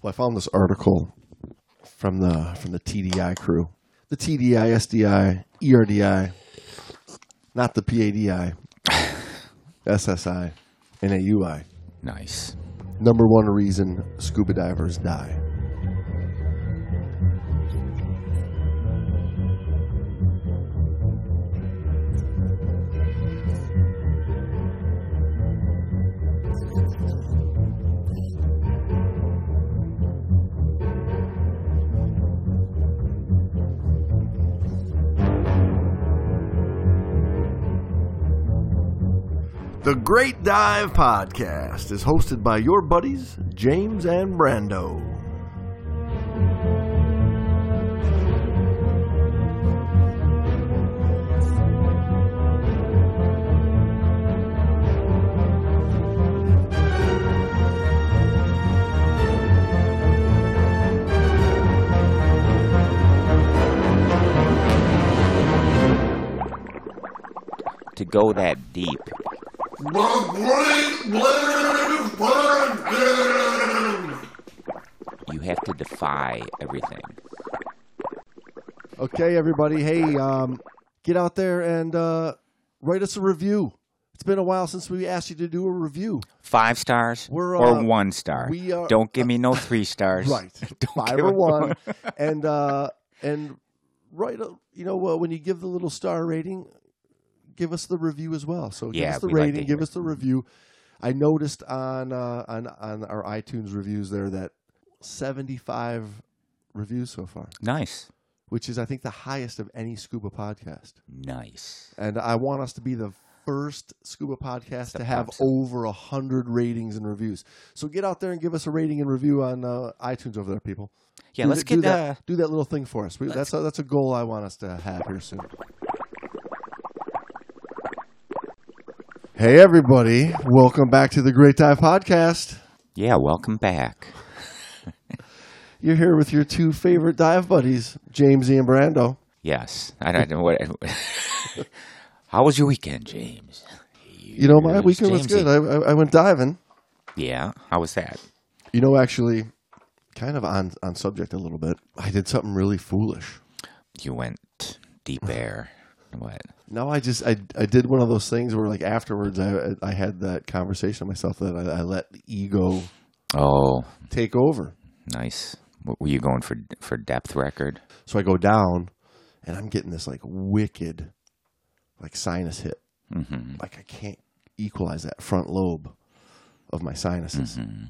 Well, I found this article from the from the TDI crew, the TDI, SDI, ERDI, not the PADI, SSI, and NAUI. Nice. Number one reason scuba divers die. Great Dive Podcast is hosted by your buddies, James and Brando. To go that deep, you have to defy everything. Okay, everybody. Hey, um, get out there and uh, write us a review. It's been a while since we asked you to do a review. Five stars We're, or uh, one star. we are- Don't give me no three stars. Right, five or one, and uh, and write. A, you know, uh, when you give the little star rating, give us the review as well. So give Yeah, us the we'd like rating, give us the review. I noticed on uh, on on our iTunes reviews there that seventy five reviews so far, Nice. which is I think the highest of any scuba podcast. Nice. And I want us to be the first scuba podcast to have first. over a hundred ratings and reviews. So get out there and give us a rating and review on uh, iTunes over there, people. Yeah, do let's th- do get that. Do that little thing for us. We, that's a, that's a goal I want us to have here soon. Hey everybody! Welcome back to the Great Dive Podcast. Yeah, welcome back. You're here with your two favorite dive buddies, James and Brando. Yes. I don't know what. How was your weekend, James? You know, my weekend was Jamesy. good. I, I, I went diving. Yeah. How was that? You know, actually, kind of on on subject a little bit. I did something really foolish. You went deep air. What? No, I just I I did one of those things where like afterwards I I had that conversation with myself that I, I let ego Oh, take over. nice. What, were you going for for depth record? So I go down, and I'm getting this like wicked, like sinus hit. Mm-hmm. Like I can't equalize that front lobe of my sinuses. Mm-hmm.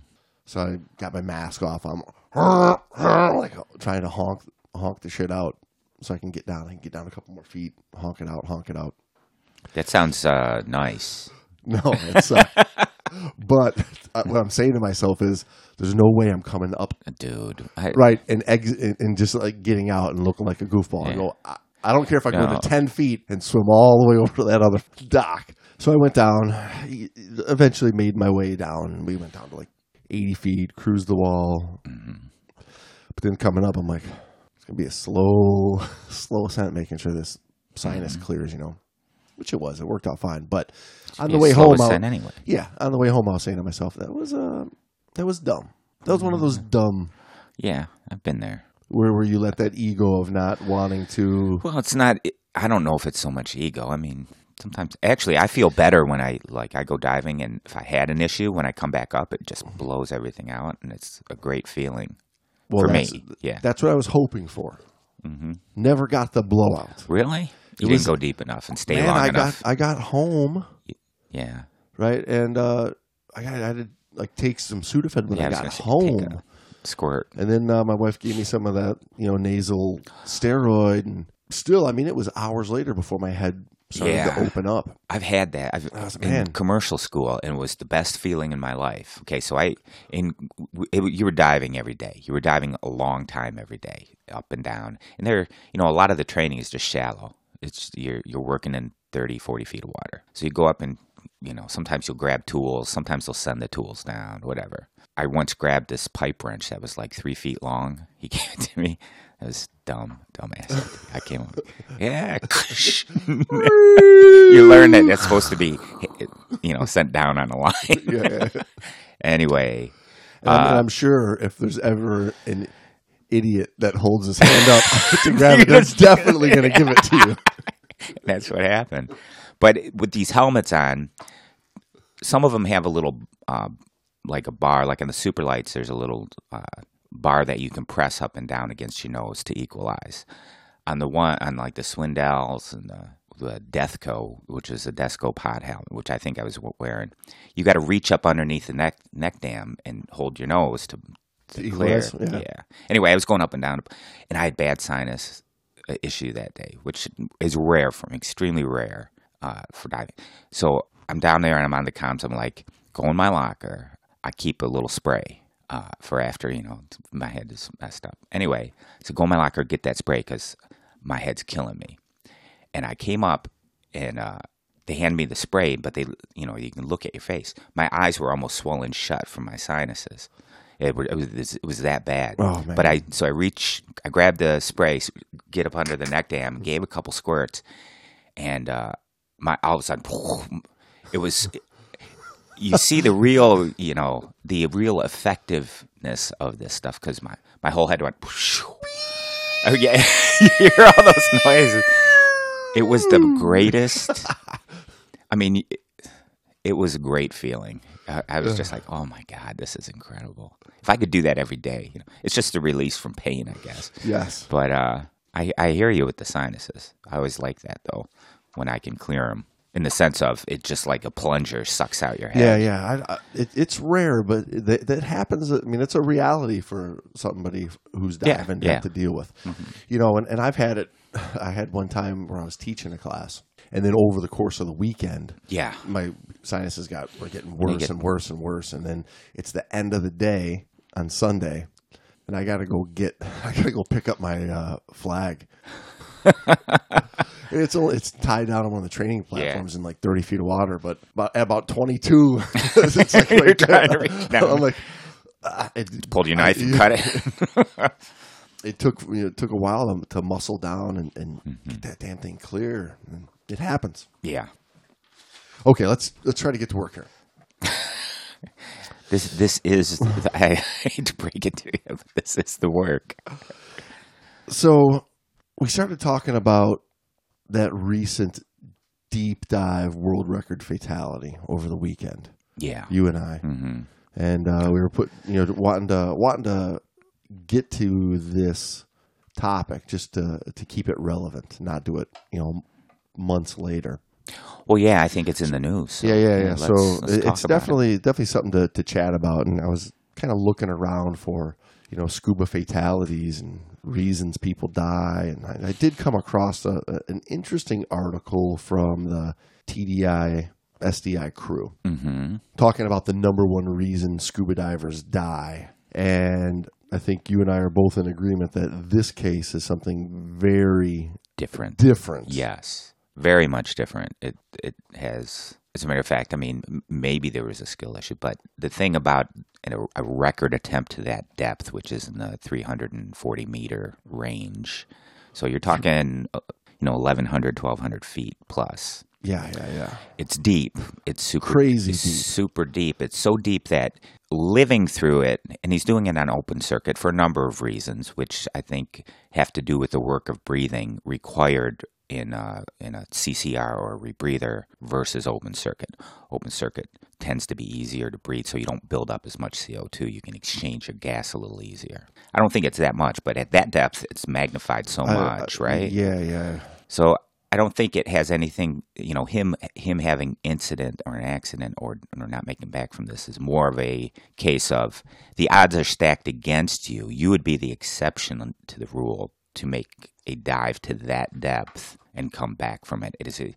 So I got my mask off. I'm like trying to honk honk the shit out so I can get down. I can get down a couple more feet, honk it out, honk it out. That sounds uh, nice. No, it's uh, but uh, what I'm saying to myself is, there's no way I'm coming up Dude, I, right and exit and, and just like getting out and looking like a goofball. I go, I, I don't care if I go No. to ten feet and swim all the way over to that other dock. So I went down. Eventually, made my way down. We went down to like eighty feet, cruised the wall. Mm-hmm. But then coming up, I'm like, gonna be a slow, slow ascent, making sure this sinus Mm-hmm. clears. You know, which it was. It worked out fine. But on the way home, I- anyway. yeah, on the way home, I was saying to myself, that was uh, that was dumb. That was one of those dumb Yeah, I've been there. where where you let that ego of not wanting to. Well, it's not. I don't know if it's so much ego. I mean, sometimes actually, I feel better when I like I go diving, and if I had an issue, when I come back up, it just blows everything out, and it's a great feeling Well, for that's, me. Yeah, that's what I was hoping for. hmm Never got the blowout. really. You It didn't was- go deep enough and stay Man, long I enough. got I got home yeah, right, and uh, I, got, I had to like take some Sudafed when yeah. I got home. squirt. And then uh, my wife gave me some of that, you know, nasal steroid, and still, I mean, it was hours later before my head started Yeah. to open up. I've had that. I've I was, in commercial school, and it was the best feeling in my life. Okay, so I in it, you were diving every day. You were diving a long time every day, up and down. And there, you know, a lot of the training is just shallow. It's you're you're working in 30, 40 feet of water. So you go up and you know sometimes you'll grab tools. Sometimes they'll send the tools down. Whatever. I once grabbed this pipe wrench that was like three feet long. He gave it to me. It was dumb, dumbass. I came up, yeah. you learn that it's supposed to be, you know, sent down on a line. Yeah. anyway, And, I'm, and I'm sure if there's ever an idiot that holds his hand up to grab it, that's definitely going to give it to you. That's what happened. But with these helmets on, some of them have a little, uh, like a bar, like in the SuperLites, there's a little uh, bar that you can press up and down against your nose to equalize. On the one, on like the Swindells and the, the Deathco, which is a Desco pod helmet, which I think I was wearing, you got to reach up underneath the neck neck dam and hold your nose to, to clear. yeah. yeah. Anyway, I was going up and down, and I had bad sinus uh, issue that day, which is rare for me, extremely rare uh, for diving. So I'm down there and I'm on the comms. I'm like, go in my locker. I keep a little spray uh, for after, you know, my head is messed up. Anyway, so go in my locker, get that spray because my head's killing me. And I came up and uh, they handed me the spray, but they, you know, you can look at your face. My eyes were almost swollen shut from my sinuses. It, were- it was it was that bad. Oh. But I so I reach, I grabbed the spray, get up under the neck dam, gave a couple squirts, and uh, my all of a sudden, it was. You see the real, you know, the real effectiveness of this stuff because my my whole head went. Oh yeah, you hear all those noises. It was the greatest. I mean, it, it was a great feeling. I, I was just like, "Oh my god, this is incredible!" If I could do that every day, you know, it's just a release from pain, I guess. Yes. But uh, I I hear you with the sinuses. I always like that though, when I can clear them. In the sense of it, just like a plunger sucks out your head. yeah. I, I, it, it's rare, but that, that happens. I mean, it's a reality for somebody who's Yeah, diving to yeah. have to deal with. You know, and, and I've had it. I had one time where I was teaching a class, and then over the course of the weekend, Yeah. my sinuses got were getting worse get- and worse and worse, and then it's the end of the day on Sunday, and I got to go get. I got to go pick up my uh, flag. It's only, it's tied down on one of the training platforms in like thirty feet of water, but about, about twenty two, it's like You're right trying to reach down. I'm like, ah, it, Pulled your knife and cut it. it took you know, it took a while to, to muscle down and, and Mm-hmm. get that damn thing clear. And it happens. yeah. Okay, let's let's try to get to work here. This this is I hate to break it to you, but this is the work. So we started talking about that recent deep dive world record fatality over the weekend. Yeah. You and I, hmm and uh, we were put you know wanting to wanting to get to this topic just to to keep it relevant, not do it you know months later. Well, yeah, I think it's in the news. so, Yeah, yeah, yeah. let's- so let's it's about it. definitely definitely something to, to chat about. And I was kind of looking around for you know scuba fatalities and reasons people die, and I, I did come across a, a, an interesting article from the TDI SDI crew Mhm. talking about the number one reason scuba divers die. And I think you and I are both in agreement that this case is something very different. different. Yes, very much different. It it has. As a matter of fact, I mean, maybe there was a skill issue, but the thing about an, a record attempt to that depth, which is in the 340 meter range, so you're talking, uh, you know, 1,100, 1,200 feet plus. yeah, yeah, yeah. It's deep. It's super Crazy it's deep. Super deep. It's so deep that living through it, and he's doing it on open circuit for a number of reasons, which I think have to do with the work of breathing required in a, in a CCR or a rebreather versus open circuit. Open circuit tends to be easier to breathe, so you don't build up as much CO2. You can exchange your gas a little easier. I don't think it's that much, but at that depth, it's magnified so much, right? Yeah, yeah. So I don't think it has anything. You know, him him having incident or an accident or or not making back from this is more of a case of the odds are stacked against you. You would be the exception to the rule to make a dive to that depth and come back from it. It is a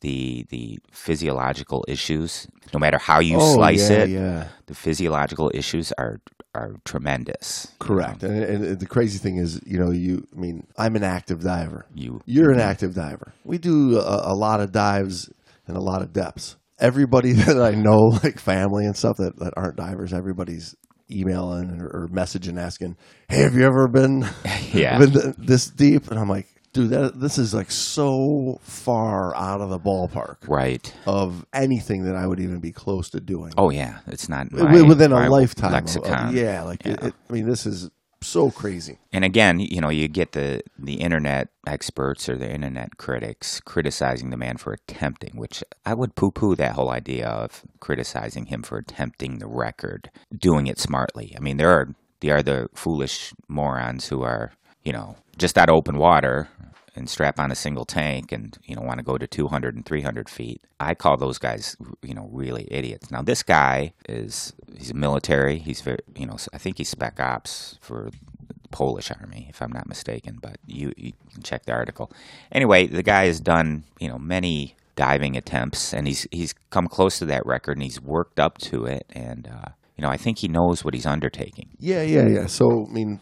the the physiological issues. No matter how you Oh, slice yeah, it, yeah. the physiological issues are are tremendous. you Correct. know. And, and the crazy thing is, you know, you. I mean, I'm an active diver. You You're an active diver. We do a, a lot of dives and a lot of depths. Everybody that I know, like family and stuff that, that aren't divers, everybody's emailing or, or messaging asking, "Hey, have you ever been Yeah. been th- this deep?" And I'm like, dude, that this is like so far out of the ballpark Right. of anything that I would even be close to doing. Oh yeah, it's not within a lifetime. of- of- lexicon. yeah, like It, it, I mean, this is so crazy. And again, you know, you get the the internet experts or the internet critics criticizing the man for attempting, which I would poo-poo that whole idea of criticizing him for attempting the record, doing it smartly. I mean, there are there are the foolish morons who are, you know, just out of open water and strap on a single tank and you know want to go to 200 and 300 feet i call those guys you know really idiots. Now this guy is he's military he's very you know i think he's spec ops for the polish army if i'm not mistaken but you, you can check the article. Anyway the guy has done you know many diving attempts and he's he's come close to that record and he's worked up to it and uh, you know i think he knows what he's undertaking. Yeah, yeah, yeah. So I mean,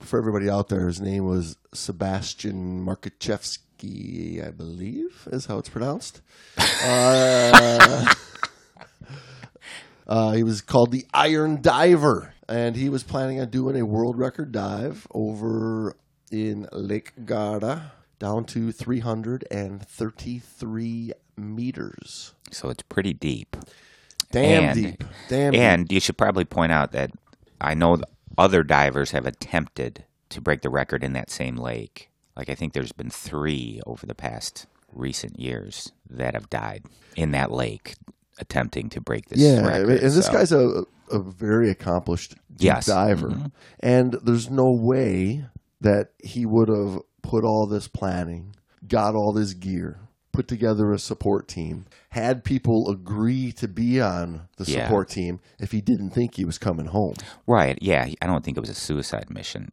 for everybody out there, his name was Sebastian Markachevsky, I believe, is how it's pronounced. Uh, uh, he was called the Iron Diver, and he was planning on doing a world record dive over in Lake Garda down to 333 meters. so it's pretty deep Damn And- deep. Damn deep. And you should probably point out that I know other divers have attempted to break the record in that same lake. Like I think there's been three over the past recent years that have died in that lake attempting to break this Yeah, record. and this so- guy's a, a very accomplished Yes. diver, Mhm. and there's no way that he would have put all this planning, got all this gear, put together a support team, had people agree to be on the Yeah. support team if he didn't think he was coming home. right. Yeah, I don't think it was a suicide mission.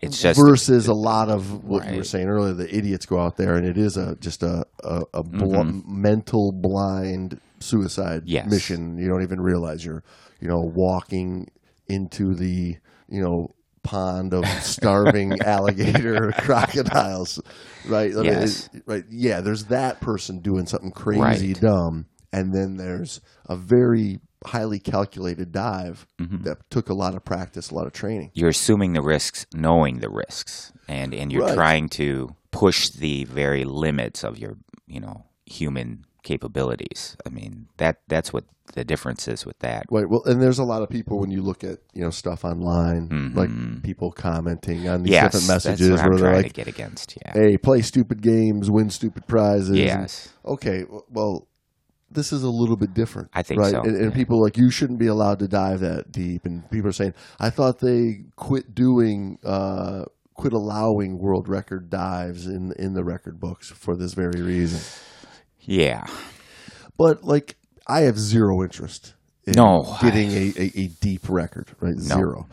It's just Versus a lot of what you were saying earlier, the idiots go out there and it is a just a a, a bl- mental blind suicide Mm-hmm. Yes. mission. You don't even realize you're you know walking into the you know pond of starving alligator crocodiles, right? I mean, Yes. it- right. Yeah, there's that person doing something crazy Right. dumb, and then there's a very highly calculated dive Mm-hmm. that took a lot of practice, a lot of training. you're assuming the risks, knowing the risks, and and you're Right. trying to push the very limits of your you know human capabilities. I mean that that's what the difference is with that. Right. Well, and there's a lot of people when you look at you know stuff online, like people commenting on these Mm-hmm. Yes, different that's messages where they're like, get against. Yeah. "Hey, play stupid games, win stupid prizes." Yes. Okay. Well, this is a little bit different. I think right? so, And, and yeah. people are like you shouldn't be allowed to dive that deep, and people are saying, "I thought they quit doing." Uh, Quit allowing world record dives in in the record books for this very reason. Yeah. But like, I have zero interest in No. getting a, a, a deep record, right? Zero.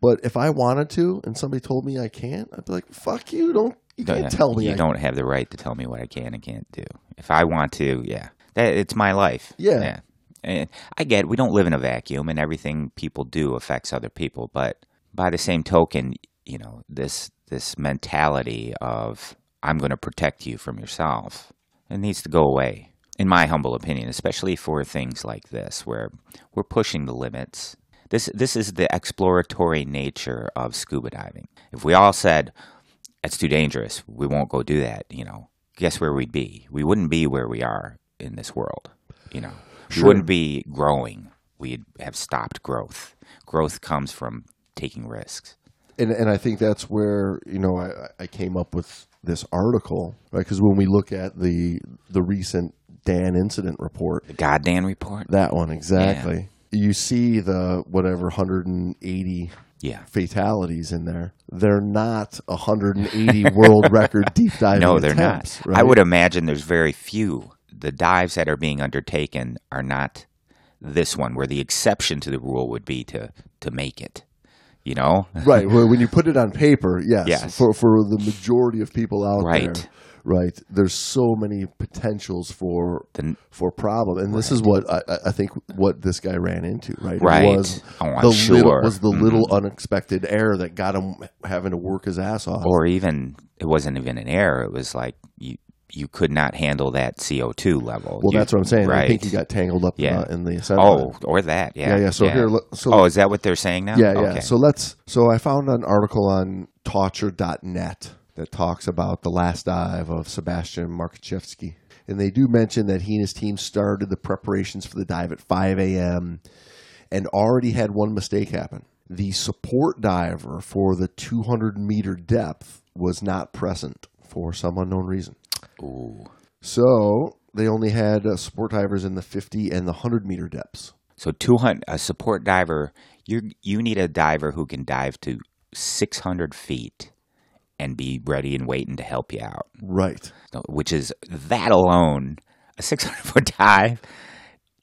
But if I wanted to, and somebody told me I can't, I'd be like, "Fuck you! Don't you Don't- can't tell me you I don't have the right to tell me what I can and can't do. If I want to, yeah, that it's my life. Yeah. And eh, I get we don't live in a vacuum, and everything people do affects other people. But by the same token, you know this this mentality of I'm going to protect you from yourself, it needs to go away, in my humble opinion. Especially for things like this, where we're pushing the limits. This this is the exploratory nature of scuba diving. If we all said it's too dangerous. We won't go do that. You know, guess where we'd be? We wouldn't be where we are in this world. You know, we Sure. wouldn't be growing. We'd have stopped growth. Growth comes from taking risks. and and I think that's where you know I, I came up with this article, right? Because when we look at the the recent DAN incident report, The Goddamn report. that one exactly, you see the whatever 180 Yeah. fatalities in there. They're not 180 world record deep diving. No, they're attempts, not. Right? I would imagine there's very few. The dives that are being undertaken are not this one, where the exception to the rule would be to to make it. You know, right. Where when you put it on paper, yes, Yes. For for the majority of people out Right. there, right. There's so many potentials for The- for problem, and this is what I, I- think what this guy ran into. Right. It Right. Was Oh, the little, sure. was the Mhm. little unexpected error that got him having to work his ass off. or even it wasn't even an error. It was like you you could not handle that CO two level. well, You- that's what I'm saying. Right. I think he got tangled up Yeah. uh, in the. Oh, or that. Yeah. yeah, yeah. So here, so oh, is that what they're saying now? Yeah, yeah. So let's. So I found an article on torture.net. that talks about the last dive of Sebastian Markachevsky. And they do mention that he and his team started the preparations for the dive at 5 a.m. and already had one mistake happen. The support diver for the 200 meter depth was not present for some unknown reason. Ooh. So they only had uh, support divers in the 50 and the 100 meter depths. So 200 a support diver, you you need a diver who can dive to 600 feet and be ready and waiting to help you out. Right. Which is that alone, a 600 foot dive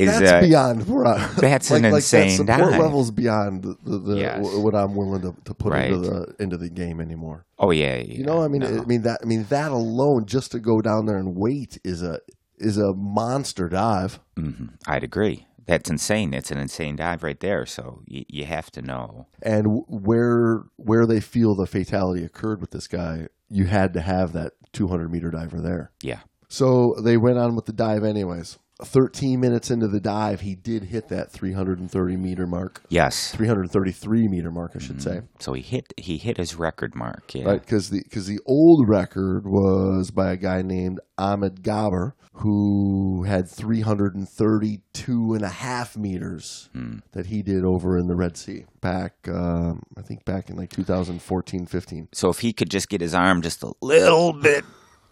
is That's uh, beyond where I, that's an like, insane that support dive. levels beyond the, the, the Yes. what I'm willing to, to put into the into the game anymore. Oh yeah, You know, I mean, I mean that I mean that alone just to go down there and wait is a is a monster dive. hmm I'd agree. That's insane. It's an insane dive right there. So you, you have to know. And where where they feel the fatality occurred with this guy, you had to have that 200 meter diver there. Yeah. So they went on with the dive anyways. 13 minutes into the dive, he did hit that 330 meter mark, Yes. 333 meter mark, I should say. So he hit he hit his record mark. Yeah. right? Because the because the old record was by a guy named Ahmed Gaber, who had 332 and a half meters Hmm. that he did over in the Red Sea back, um, I think back in like 2014, 15. So if he could just get his arm just a little bit.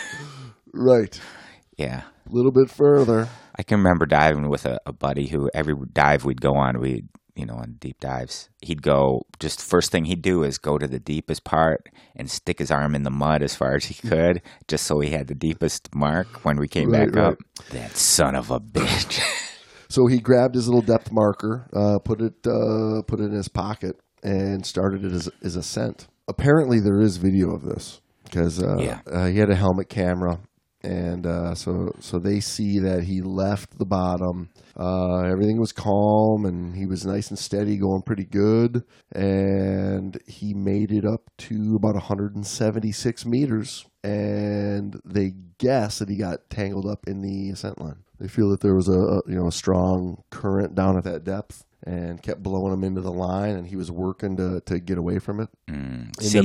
Right, Yeah. A little bit further. I can remember diving with a, a buddy who every dive we'd go on, we'd you know, on deep dives, he'd go just first thing he'd do is go to the deepest part and stick his arm in the mud as far as he could, just so he had the deepest mark when we came Right, back right. up. That son of a bitch. So he grabbed his little depth marker, uh, put it uh, put it in his pocket, and started it as his ascent. Apparently, there is video of this because uh, Yeah. uh, he had a helmet camera, and uh, so so they see that he left the bottom. Uh, everything was calm, and he was nice and steady, going pretty good. And he made it up to about 176 meters, and they guess that he got tangled up in the ascent line. They feel that there was a, a you know a strong current down at that depth and kept blowing him into the line, and he was working to, to get away from it. Mm. In See,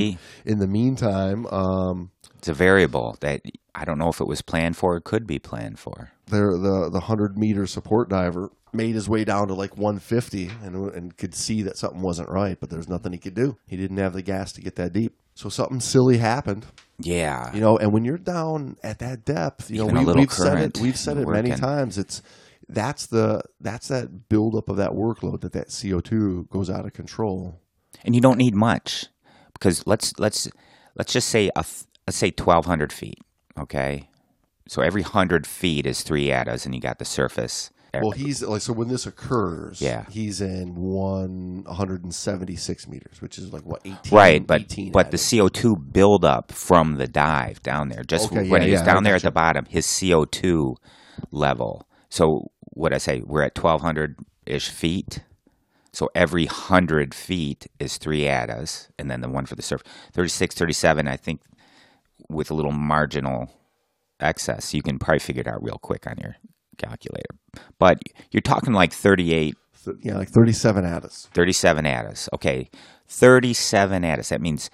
the, in the meantime, um, it's a variable that I don't know if it was planned for. It could be planned for. there the the hundred meter support diver made his way down to like 150 and and could see that something wasn't right, but there's nothing he could do. He didn't have the gas to get that deep. So something silly happened, Yeah. you know. And when you're down at that depth, you know Even a we, we've said it. We've said it many times. It's that's the that's that buildup of that workload that that CO2 goes out of control. and you don't need much because let's let's let's just say a let's say twelve hundred feet. Okay, so every hundred feet is three ATAs, and you got the surface. Well, he's like so when this occurs, Yeah. he's in one 176 meters, which is like what 18 right, but 18 but the CO two buildup from the dive down there, just Okay, when yeah, he was yeah, down there at the bottom, his CO two level. So what I say, we're at twelve hundred ish feet. So every 100 feet is three ATAs, and then the one for the surf. 36, 37, I think, with a little marginal excess. You can probably figure it out real quick on your calculator. But you're talking like 38, Th- yeah, like 37 ATAs. 37 ATAs. Okay, 37 ATAs. That means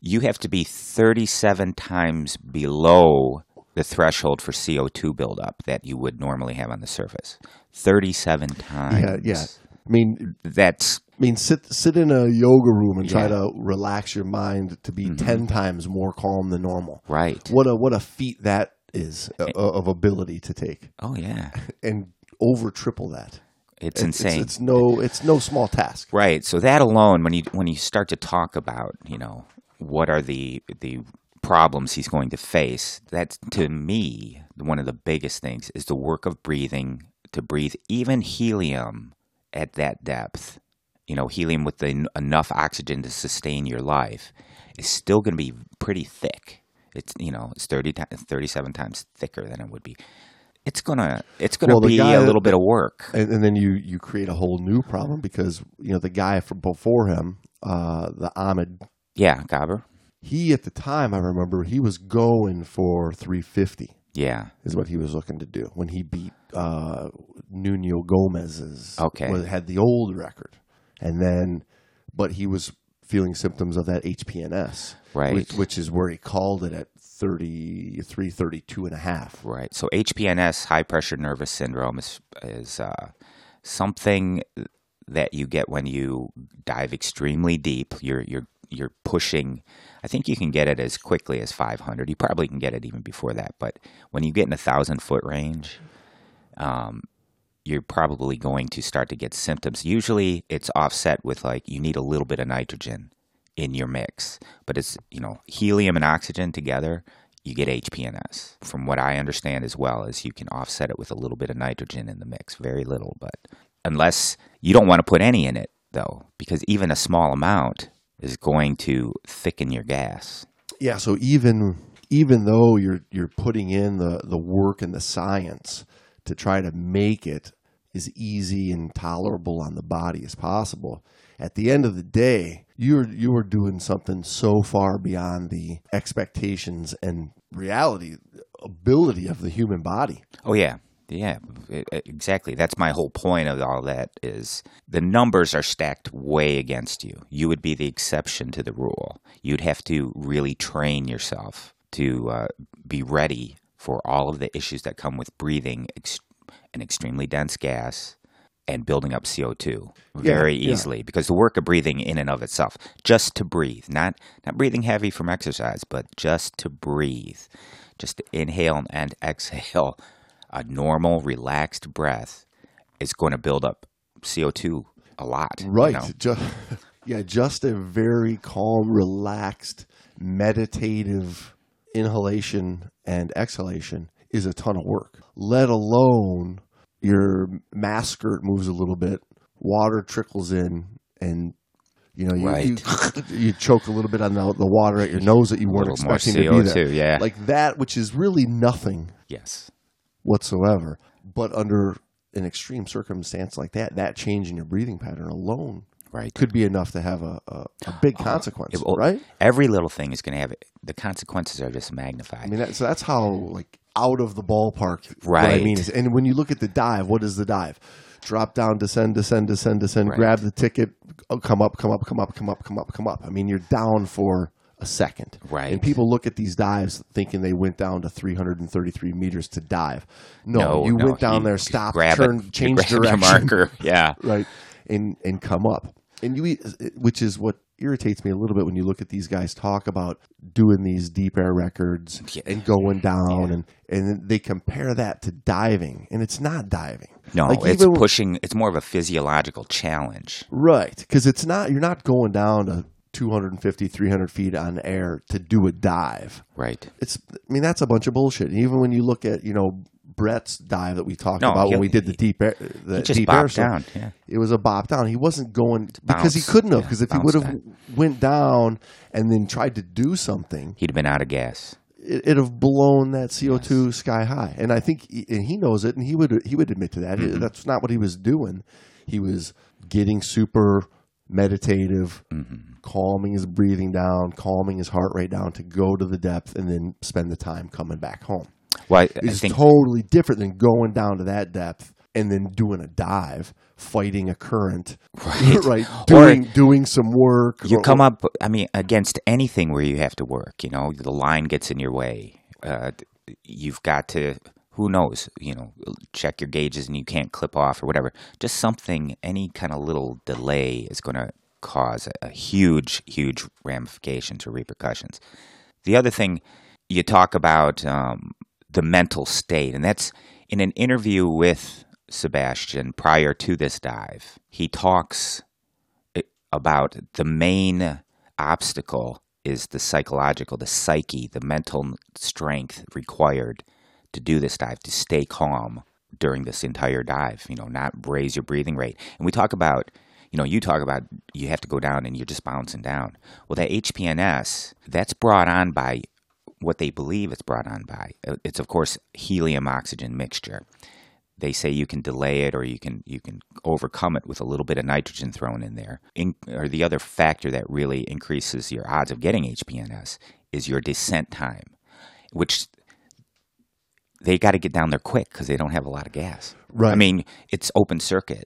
you have to be 37 times below the threshold for CO2 buildup that you would normally have on the surface. 37 times. Yeah, yeah. I mean, That's I mean, sit sit in a yoga room and try Yeah. Mm-hmm. to relax your mind to be 10 times more calm than normal. right. What a what a feat that is uh, of ability to take Oh, yeah. and over triple that. It's It's- insane. It's, it's no it's no small task. Right. So that alone, when you when you start to talk about, you know, what are the the problems he's going to face, that's to me one of the biggest things is the work of breathing to breathe even helium at that depth. You know, helium with the, enough oxygen to sustain your life is still going to be pretty thick. It's you know it's 30 ti 37 times thicker than it would be. It's gonna it's gonna Well, be a little bit of work. And, and then you you create a whole new problem because you know the guy from before him, uh, the Ahmed, Yeah, Gaber. He at the time I remember he was going for 350 Yeah. is what he was looking to do when he beat uh, Nuno Gomes's. Okay. was- had the old record, and then, but he was feeling symptoms of that HPNS. Right. Which, which is where he called it at 33, 32 and a half. Right. So HPNS, high pressure nervous syndrome, is is uh, something that you get when you dive extremely deep. You're you're you're pushing. I think you can get it as quickly as 500. You probably can get it even before that. But when you get in a thousand foot range, um, you're probably going to start to get symptoms. Usually, it's offset with like you need a little bit of nitrogen in your mix, but it's you know helium and oxygen together. You get HPNS. From what I understand as well, is you can offset it with a little bit of nitrogen in the mix, very little, but unless you don't want to put any in it though, because even a small amount is going to thicken your gas. Yeah, so even even though you're you're putting in the the work and the science to try to make it as easy and tolerable on the body as possible, at the end of the day, you're you're doing something so far beyond the expectations and reality ability of the human body. Oh yeah. Yeah, it- it- exactly. That's my whole point of all that is the numbers are stacked way against you. You would be the exception to the rule. You'd have to really train yourself to uh, be ready for all of the issues that come with breathing ex- an extremely dense gas and building up CO2 very yeah. easily because the work of breathing in and of itself just to breathe not not breathing heavy from exercise but just to breathe just to inhale and exhale a normal relaxed breath is going to build up CO2 a lot you Right. know? Just, yeah, just a very calm, relaxed, meditative inhalation and exhalation is a ton of work. Let alone your mask skirt moves a little bit, water trickles in, and you know you you, you choke a little bit on the, the water at your nose that you weren't expecting to be there. Yeah. Like that, which is really nothing yes whatsoever. But under an extreme circumstance like that, that change in your breathing pattern alone right could be enough to have a, a, a big uh-huh. consequence, It will- right? every little thing is going to have the consequences are just magnified I mean, that, so that's how like out of the ballpark. What I mean is, and when you look at the dive, what is the dive? Drop down, descend, descend, descend, descend. Right. Grab the ticket. oh, Come up, come up, come up, come up, come up, come up. I mean, you're down for a second. Right. And people look at these dives thinking they went down to 333 meters to dive. No, no you no, went down you there, stopped, grab turn, it, you change direction, marker yeah right, and and come up. And you, which is what irritates me a little bit when you look at these guys talk about doing these deep air records Yeah. and going down, and and they compare that to diving, and it's not diving. no Like, it's pushing it's more of a physiological challenge right? Because it's not you're not going down to 250, 300 feet on air to do a dive. right It's, I mean, that's a bunch of bullshit. And even when you look at, you know, Brett's dive that we talked No, about when we did the deep air, the deep air down yeah it was a bop down. He wasn't going because he couldn't have. yeah, Because if he would have went down and then tried to do something, he'd have been out of gas it, it'd have blown that CO two sky high. And I think, he, and he knows it, and he would he would admit to that. Mm-hmm. That's not what he was doing. He was getting super meditative, Mm-hmm. Calming his breathing down, calming his heart rate down to go to the depth and then spend the time coming back home. well I, I It's think totally different than going down to that depth and then doing a dive, fighting a current, Right. right? Or- Doing doing some work. you or- come up i mean against anything where you have to work you know the line gets in your way uh, you've got to who knows you know check your gauges and you can't clip off or whatever just something any kind of little delay is going to cause a, huge huge ramifications or repercussions the other thing you talk about um, the mental state and that's in an interview with sebastian prior to this dive he talks about the main obstacle is the psychological, the psyche, the mental strength required to do this dive, to stay calm during this entire dive, you know, not raise your breathing rate. And we talk about, you know, you talk about you have to go down and you're just bouncing down. Well, that HPNS, that's brought on by what they believe it's brought on by. Uh, It's, of course, helium oxygen mixture they say you can delay it or you can you can overcome it with a little bit of nitrogen thrown in there. In, or the other factor that really increases your odds of getting HPNS is your descent time, which they got to get down there quick because they don't have a lot of gas. Right. I mean, it's open circuit,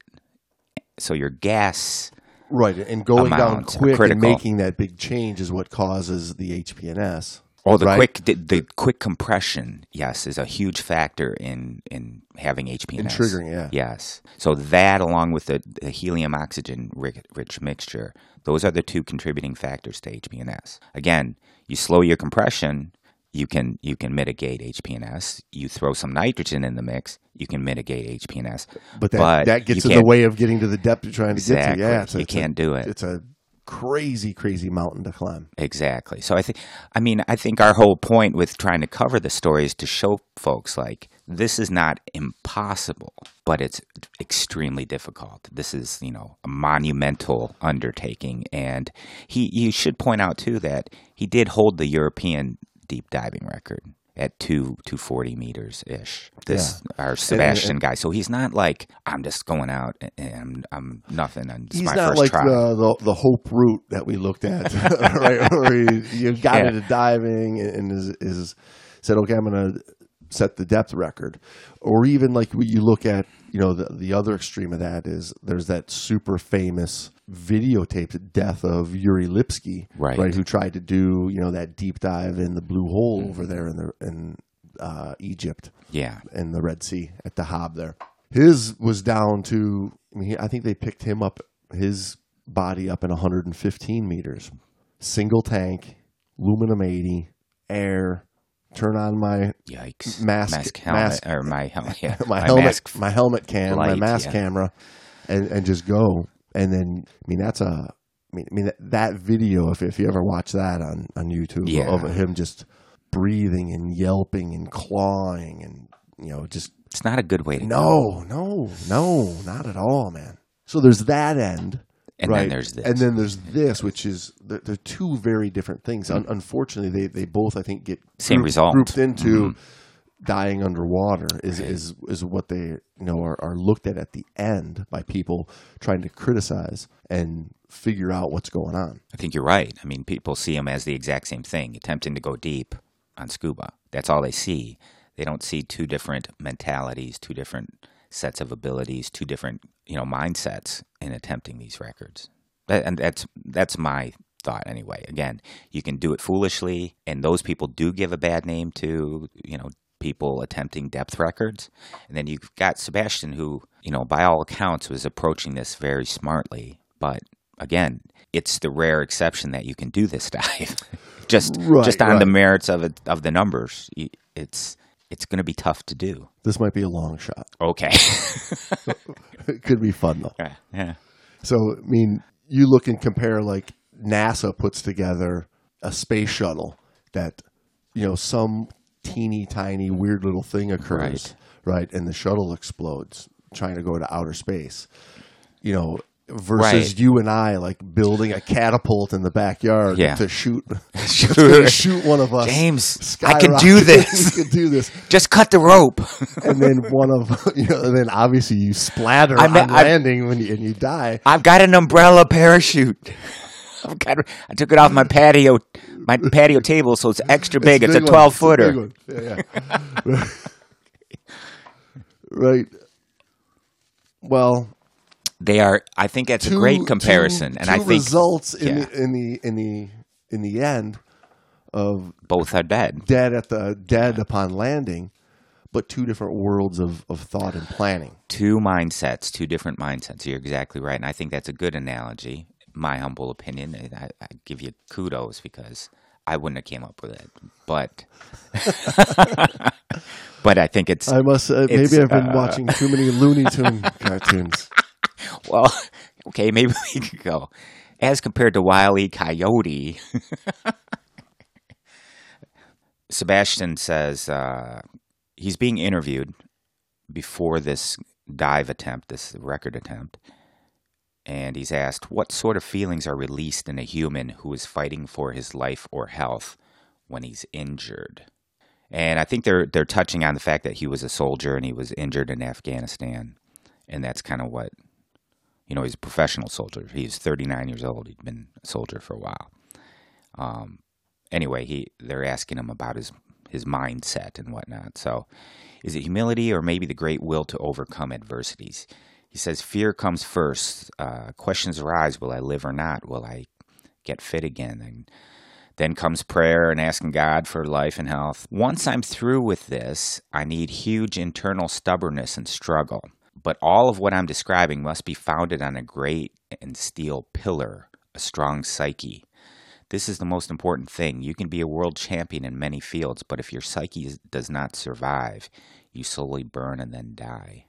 so your gas Right, and going down quick and making that big change is what causes the HPNS. Oh, the right? quick the, the quick compression, yes, is a huge factor in in having HPNS. In triggering, yeah. Yes. So that, along with the, the helium oxygen ri- rich mixture, those are the two contributing factors to HPNS. Again, you slow your compression, you can you can mitigate HPNS. You throw some nitrogen in the mix, you can mitigate HPNS. But that, But that gets in the way of getting to the depth you're trying to get to. Yeah, it's You can't do it. It's a crazy, crazy mountain to climb. Exactly. So I think, I mean, I think our whole point with trying to cover the story is to show folks like this is not impossible, but it's extremely difficult. This is, you know, a monumental undertaking, and he. You should point out too that he did hold the European deep diving record at two two forty meters ish. This our Sebastian guy. So he's not like I'm just going out and I'm, I'm nothing. And it's He's my not first like try. the, the the Hope route that we looked at, right? Where you, you got Yeah. into diving and is, is said, okay, I'm going to set the depth record, or even like you look at, you know, the the other extreme of that is there's that super famous videotaped death of Yuri Lipski, Right. Who tried to do you know that deep dive in the blue hole over there in the in uh, Egypt yeah. in the Red Sea at Dahab there. His was down to, I mean, I think they picked him up, his body up in 115 meters. Single tank, aluminum 80, air, turn on my Yikes! Mask- helmet, mask- or my helmet, yeah, my, helmet mask my helmet cam my mask yeah. camera and and just go and then I mean that's a I mean I mean that, that video if if you ever watch that on on YouTube Yeah. of him just breathing and yelping and clawing and you know just It's not a good way to go. no, no, no, not at all, man. So there's that end, And right? then there's this. and then there's this, which is they're, they're two very different things. Un- unfortunately, they they both I think get Same grouped, result. grouped into Mhm. dying underwater is is is what they you know are, are looked at at the end by people trying to criticize and figure out what's going on. I think you're right. I mean, people see them as the exact same thing, attempting to go deep on scuba. That's all they see. They don't see two different mentalities, two different sets of abilities, two different you know mindsets in attempting these records. That, and that's that's my thought anyway. Again, you can do it foolishly, and those people do give a bad name to you know people attempting depth records. And then you've got Sebastian, who you know by all accounts was approaching this very smartly, but again, it's the rare exception that you can do this dive. just Right, just on the merits of it of the numbers, it's it's going to be tough to do. This might be a long shot. Okay. It could be fun though. yeah. yeah. So, I mean, you look and compare like NASA puts together a space shuttle that, you know, some teeny tiny weird little thing occurs, right? And the shuttle explodes trying to go to outer space, you know, versus Right. you and I like building a catapult in the backyard Yeah. to shoot, to shoot one of us. James, I can do this. we can do this. Just cut the rope. And then one of, you know, and then obviously you splatter I'm- on I'm- landing when you, and you die. I've got an umbrella parachute. I've got, I took it off my patio, my patio table, so it's extra big. It's, a big one. twelve It's a big footer. Yeah, yeah. right. Well, They are. I think that's a great comparison, two- and two I think results in yeah. the in the in the in the end of both are dead. dead at the dead upon landing, but two different worlds of, of thought and planning. Two mindsets, two different mindsets. You're exactly right, and I think that's a good analogy. My humble opinion. and I, I give you kudos because I wouldn't have came up with it, but but I think it's I must uh, It's, maybe I've been uh, watching too many Looney Tune cartoons. Well, okay, maybe we could go. As compared to Wile E. Coyote, Sebastian says uh, he's being interviewed before this dive attempt, this record attempt, and he's asked what sort of feelings are released in a human who is fighting for his life or health when he's injured. And I think they're they're touching on the fact that he was a soldier and he was injured in Afghanistan, and that's kind of what you know, he's a professional soldier. He's 39 years old. He'd been a soldier for a while. Um, anyway, he they're asking him about his his mindset and whatnot. So, is it humility or maybe the great will to overcome adversities? He says, Fear comes first. Uh, questions arise Will I live or not? Will I get fit again? And then comes prayer and asking God for life and health. Once I'm through with this, I need huge internal stubbornness and struggle. But all of what I'm describing must be founded on a great and steel pillar, a strong psyche. This is the most important thing. You can be a world champion in many fields, but if your psyche does not survive, you slowly burn and then die.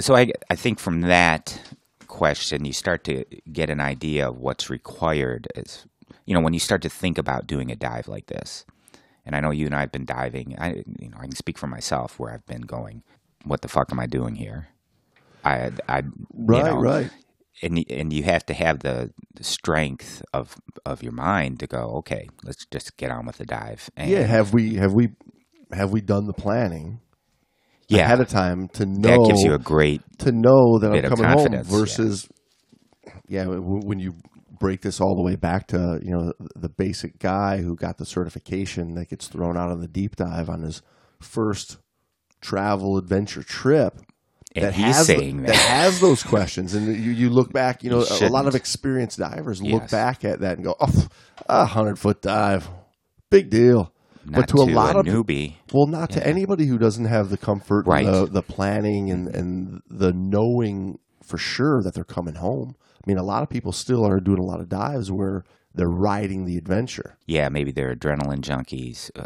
So I, I think from that question, you start to get an idea of what's required as you know when you start to think about doing a dive like this. And I know you and I have been diving. I you know I can speak for myself where I've been going. What the fuck am I doing here? I I right you know, right. And and you have to have the, the strength of of your mind to go. Okay, let's just get on with the dive. And Yeah, have we have we have we done the planning yeah, ahead of time to know that gives you a great to know that I'm coming home confidence, yeah. versus yeah, when you break this all the way back to you know the basic guy who got the certification that gets thrown out on the deep dive on his first travel adventure trip And that he's has the- that. that. has those questions and you, you look back you know You a lot of experienced divers look Yes. back at that and go oh a hundred foot dive big deal Not but to, a lot of newbie. well, not to anybody who doesn't have the comfort, Right. the, the planning, and, and the knowing for sure that they're coming home. I mean, a lot of people still are doing a lot of dives where they're riding the adventure. yeah, maybe they're adrenaline junkies, uh,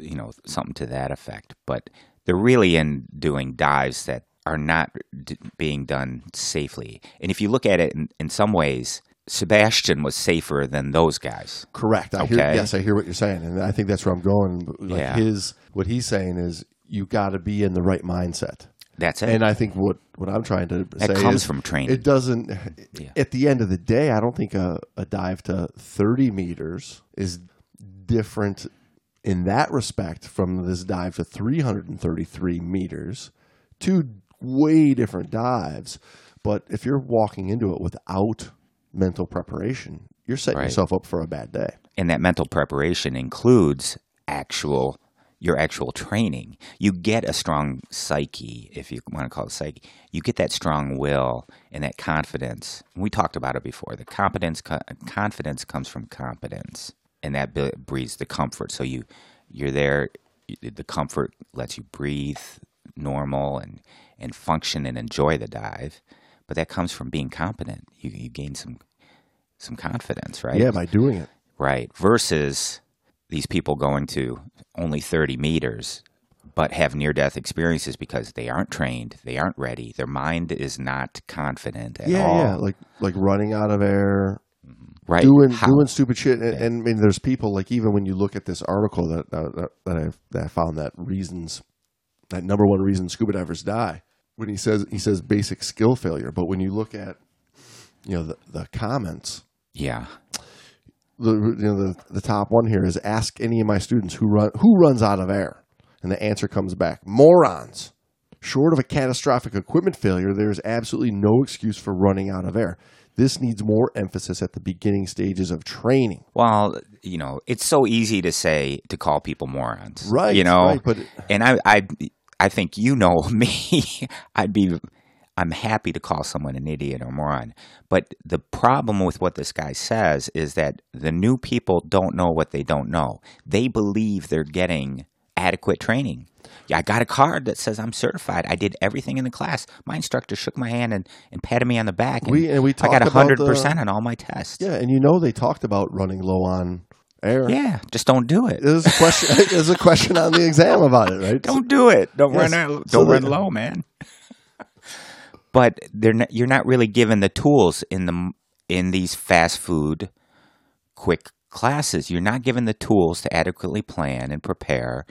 you know, something to that effect. But they're really in doing dives that are not d- being done safely. And if you look at it in, in some ways, Sebastian was safer than those guys. Correct. I hear, yes, I hear what you're saying, and I think that's where I'm going. Like Yeah. his, what he's saying is, you got to be in the right mindset. That's it. And I think what, what I'm trying to that say comes from training. It doesn't. Yeah. At the end of the day, I don't think a, a dive to 30 meters is different in that respect from this dive to 333 meters. Two way different dives. But if you're walking into it without mental preparation, you're setting Right. yourself up for a bad day. and that mental preparation includes actual your actual training. You get a strong psyche, if you want to call it psyche. You get that strong will and that confidence. We talked about it before. The competence, confidence comes from competence, and that breeds the comfort. So you, you're there. The comfort lets you breathe normal and and function and enjoy the dive. But that comes from being competent. You you gain some some confidence, right? Yeah, by doing it. Right. Versus these people going to only 30 meters but have near death experiences because they aren't trained, they aren't ready, their mind is not confident at Yeah, all. yeah, like like running out of air, mm-hmm. right. doing How- doing stupid shit. And, and I mean, there's people like even when you look at this article that that, that I that I found that reasons that number one reason scuba divers die when he says he says basic skill failure. But when you look at you know the, the comments, yeah. the you know the the top one here is ask any of my students who run who runs out of air, and the answer comes back morons. Short of a catastrophic equipment failure, there is absolutely no excuse for running out of air. This needs more emphasis at the beginning stages of training. Well, you know, it's so easy to say to call people morons. Right, You know, right, but- and I I I think you know me. I'd be I'm happy to call someone an idiot or moron. But the problem with what this guy says is that the new people don't know what they don't know. They believe they're getting adequate training. Yeah, I got a card that says I'm certified. I did everything in the class. My instructor shook my hand and, and patted me on the back. And We- and we I got hundred percent on all my tests. Yeah, and you know they talked about running low on air. Yeah, just don't do it. There's a question. there's a question on the exam about it, right? Don't do it. Don't Yes. run out, don't run the- low, man. but they're not, you're not really given the tools in the in these fast food quick classes. You're not given the tools to adequately plan and prepare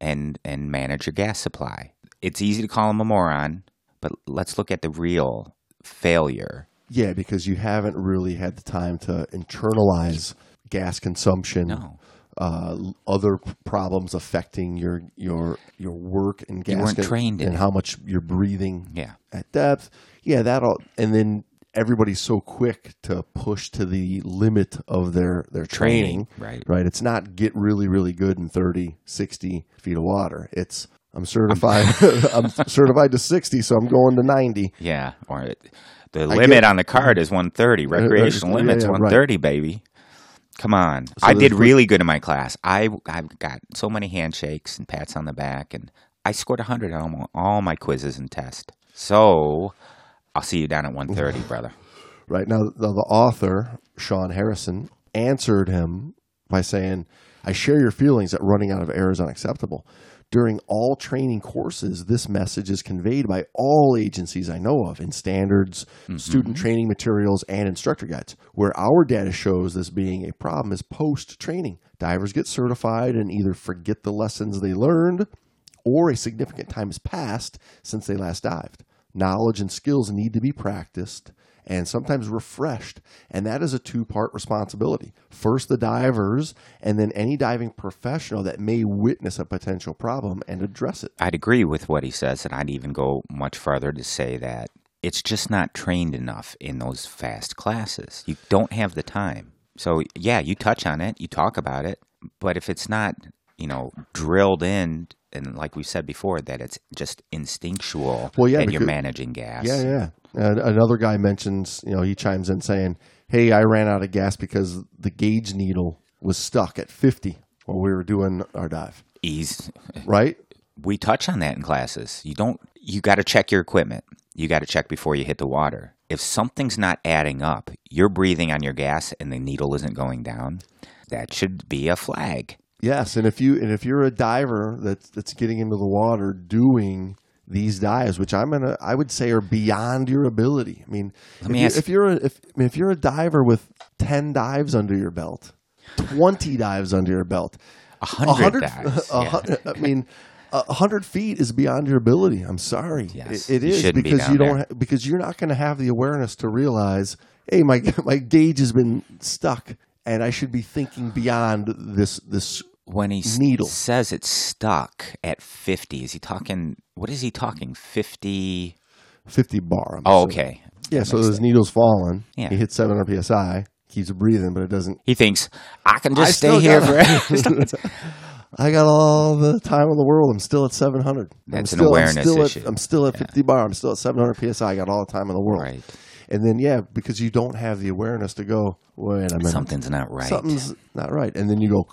and and manage your gas supply. It's easy to call them a moron, but let's look at the real failure. Yeah, because you haven't really had the time to internalize gas consumption. No. Uh, other problems affecting your your your work and gas You weren't con- trained and how much you're breathing Yeah. at depth. Yeah, that all, and then everybody's so quick to push to the limit of their their training. Training, right. Right. It's not get really really good in 30, 60 feet of water. It's I'm certified. I'm certified to 60, so I'm going to 90. Yeah, or it, the limit get- on the card is 130. Recreational yeah, limit's yeah, right. 130, baby. Come on. I did really good in my class. I I've got so many handshakes and pats on the back, and I scored 100 on almo- all my quizzes and tests. So I'll see you down at 130, brother. Right now, the, the author Sean Harrison answered him by saying, "I share your feelings that running out of air is unacceptable." During all training courses, this message is conveyed by all agencies I know of in standards, mm-hmm. student training materials, and instructor guides. Where our data shows this being a problem is post training. Divers get certified and either forget the lessons they learned or a significant time has passed since they last dived. Knowledge and skills need to be practiced and sometimes refreshed, and that is a two part responsibility. First, the divers, and then any diving professional that may witness a potential problem and address it. I'd agree with what he says, and I'd even go much farther to say that it's just not trained enough in those fast classes. You don't have the time. So, yeah, you touch on it, you talk about it, but if it's not, you know, drilled in, and like we said before, that it's just instinctual Well, yeah, and you're managing gas. Yeah, yeah. Another guy mentions, you know, he chimes in saying, Hey, I ran out of gas because the gauge needle was stuck at 50 while we were doing our dive, Ease. right? We touch on that in classes. You don't, you got to check your equipment. You got to check before you hit the water. If something's not adding up, you're breathing on your gas and the needle isn't going down, that should be a flag. Yes, and if you and if you're a diver that's that's getting into the water doing these dives, which I'm gonna I would say are beyond your ability. I mean, if, me you, ask- if you're a, if I mean, if you're a diver with ten dives under your belt, twenty dives under your belt, A hundred dives. a yeah. hun- I mean. A hundred feet is beyond your ability. I'm sorry, Yes, it, it you is shouldn't be because down you don't there. ha- because you're not going to have the awareness to realize, hey, my my gauge has been stuck, and I should be thinking beyond this this when he needle. says it's stuck at 50 is he talking what is he talking 50 50 bar. I'm oh assuming. okay Yeah, so his needle's falling. Yeah. He hits 700 psi, keeps breathing, but it doesn't. he thinks i can I just stay here forever I got all the time in the world. I'm still at 700. I'm That's an still, awareness I'm still issue. At, I'm still at 50 bar. I'm still at 700 psi. I got all the time in the world. right And then, yeah, because you don't have the awareness to go, wait a minute. something's not right Something's not right. And then you go,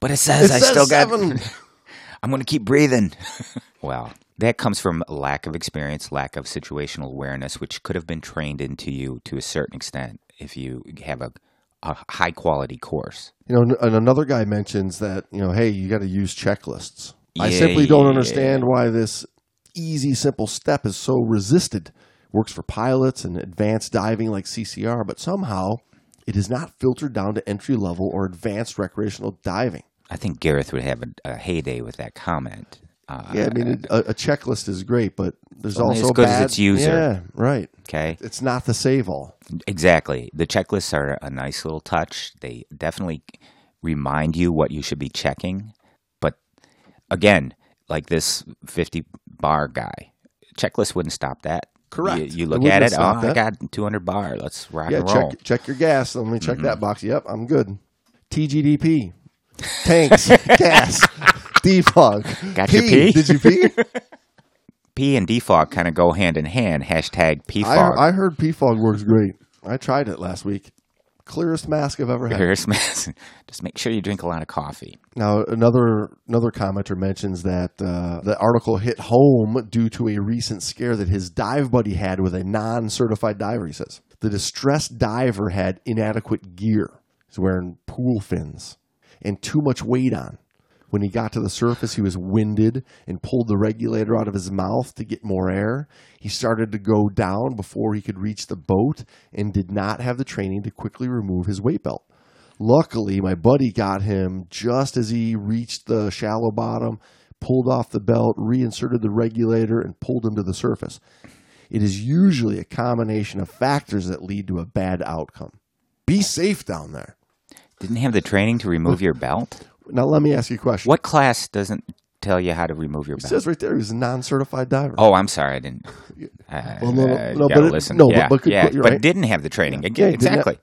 but it says it i says still got seven. i'm going to keep breathing well that comes from lack of experience lack of situational awareness which could have been trained into you to a certain extent if you have a, a high quality course You know, and another guy mentions that, you know, hey, you got to use checklists. I simply don't yeah. understand why this easy, simple step is so resisted. Works for pilots and advanced diving like CCR, but somehow it is not filtered down to entry level or advanced recreational diving. I think Gareth would have a, a heyday with that comment. Uh, Yeah, I mean, a, a checklist is great, but there's also as good as its user. Yeah, right. okay, It's not the save all. exactly. The checklists are a nice little touch. They definitely remind you what you should be checking. But again, like this 50 bar guy, checklist wouldn't stop that. Correct. You, you look at it. Oh, I got 200 bar. Let's rock Yeah, and roll. Mm-hmm. check check your gas. Let me check that box. Yep, I'm good. TGDP, tanks, gas, defog. Got your pee? Did you pee? P and defog kind of go hand in hand. Hashtag I, PFog. I heard PFog works great. I tried it last week. Clearest mask I've ever had. Here's Just make sure you drink a lot of coffee. Now, another another commenter mentions that uh, the article hit home due to a recent scare that his dive buddy had with a non-certified diver. He says the distressed diver had inadequate gear. He's wearing pool fins and too much weight on. When he got to the surface, he was winded and pulled the regulator out of his mouth to get more air. He started to go down before he could reach the boat and did not have the training to quickly remove his weight belt. Luckily, my buddy got him just as he reached the shallow bottom, pulled off the belt, reinserted the regulator, and pulled him to the surface. It is usually a combination of factors that lead to a bad outcome. Be safe down there. Didn't have the training to remove your belt. Now, let me ask you a question. What class doesn't tell you how to remove your It belt? says right there he's a non certified diver. Oh, I'm sorry, I didn't. Uh, Well, no, no, uh, no, but it- listen. no, but- yeah, but- yeah, you're but right. didn't have the training. Yeah, Again, he didn't have- exactly.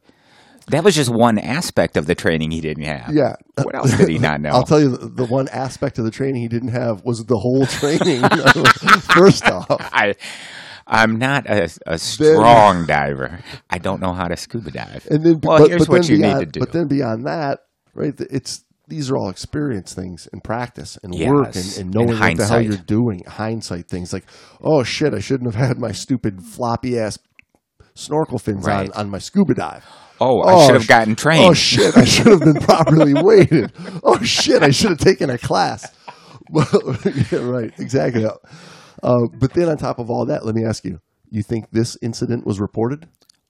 That was just one aspect of the training he didn't have. Yeah. What else did he not know? I'll tell you, the, the one aspect of the training he didn't have was the whole training. First off, I, I'm not a, a strong diver. I don't know how to scuba dive. and then well, but, here's but what then you beyond, need to do. But then beyond that, right? It's these are all experience things and practice and work and, Yes, and and knowing what the hell you're doing. Hindsight things like, oh shit, I shouldn't have had my stupid floppy ass snorkel fins Right. on on my scuba dive. oh, I Oh, should have gotten trained. Oh shit! I should have been properly weighted. Oh shit! I should have taken a class. Well, yeah, right, exactly. Uh, but then on top of all that, let me ask you: You think this incident was reported?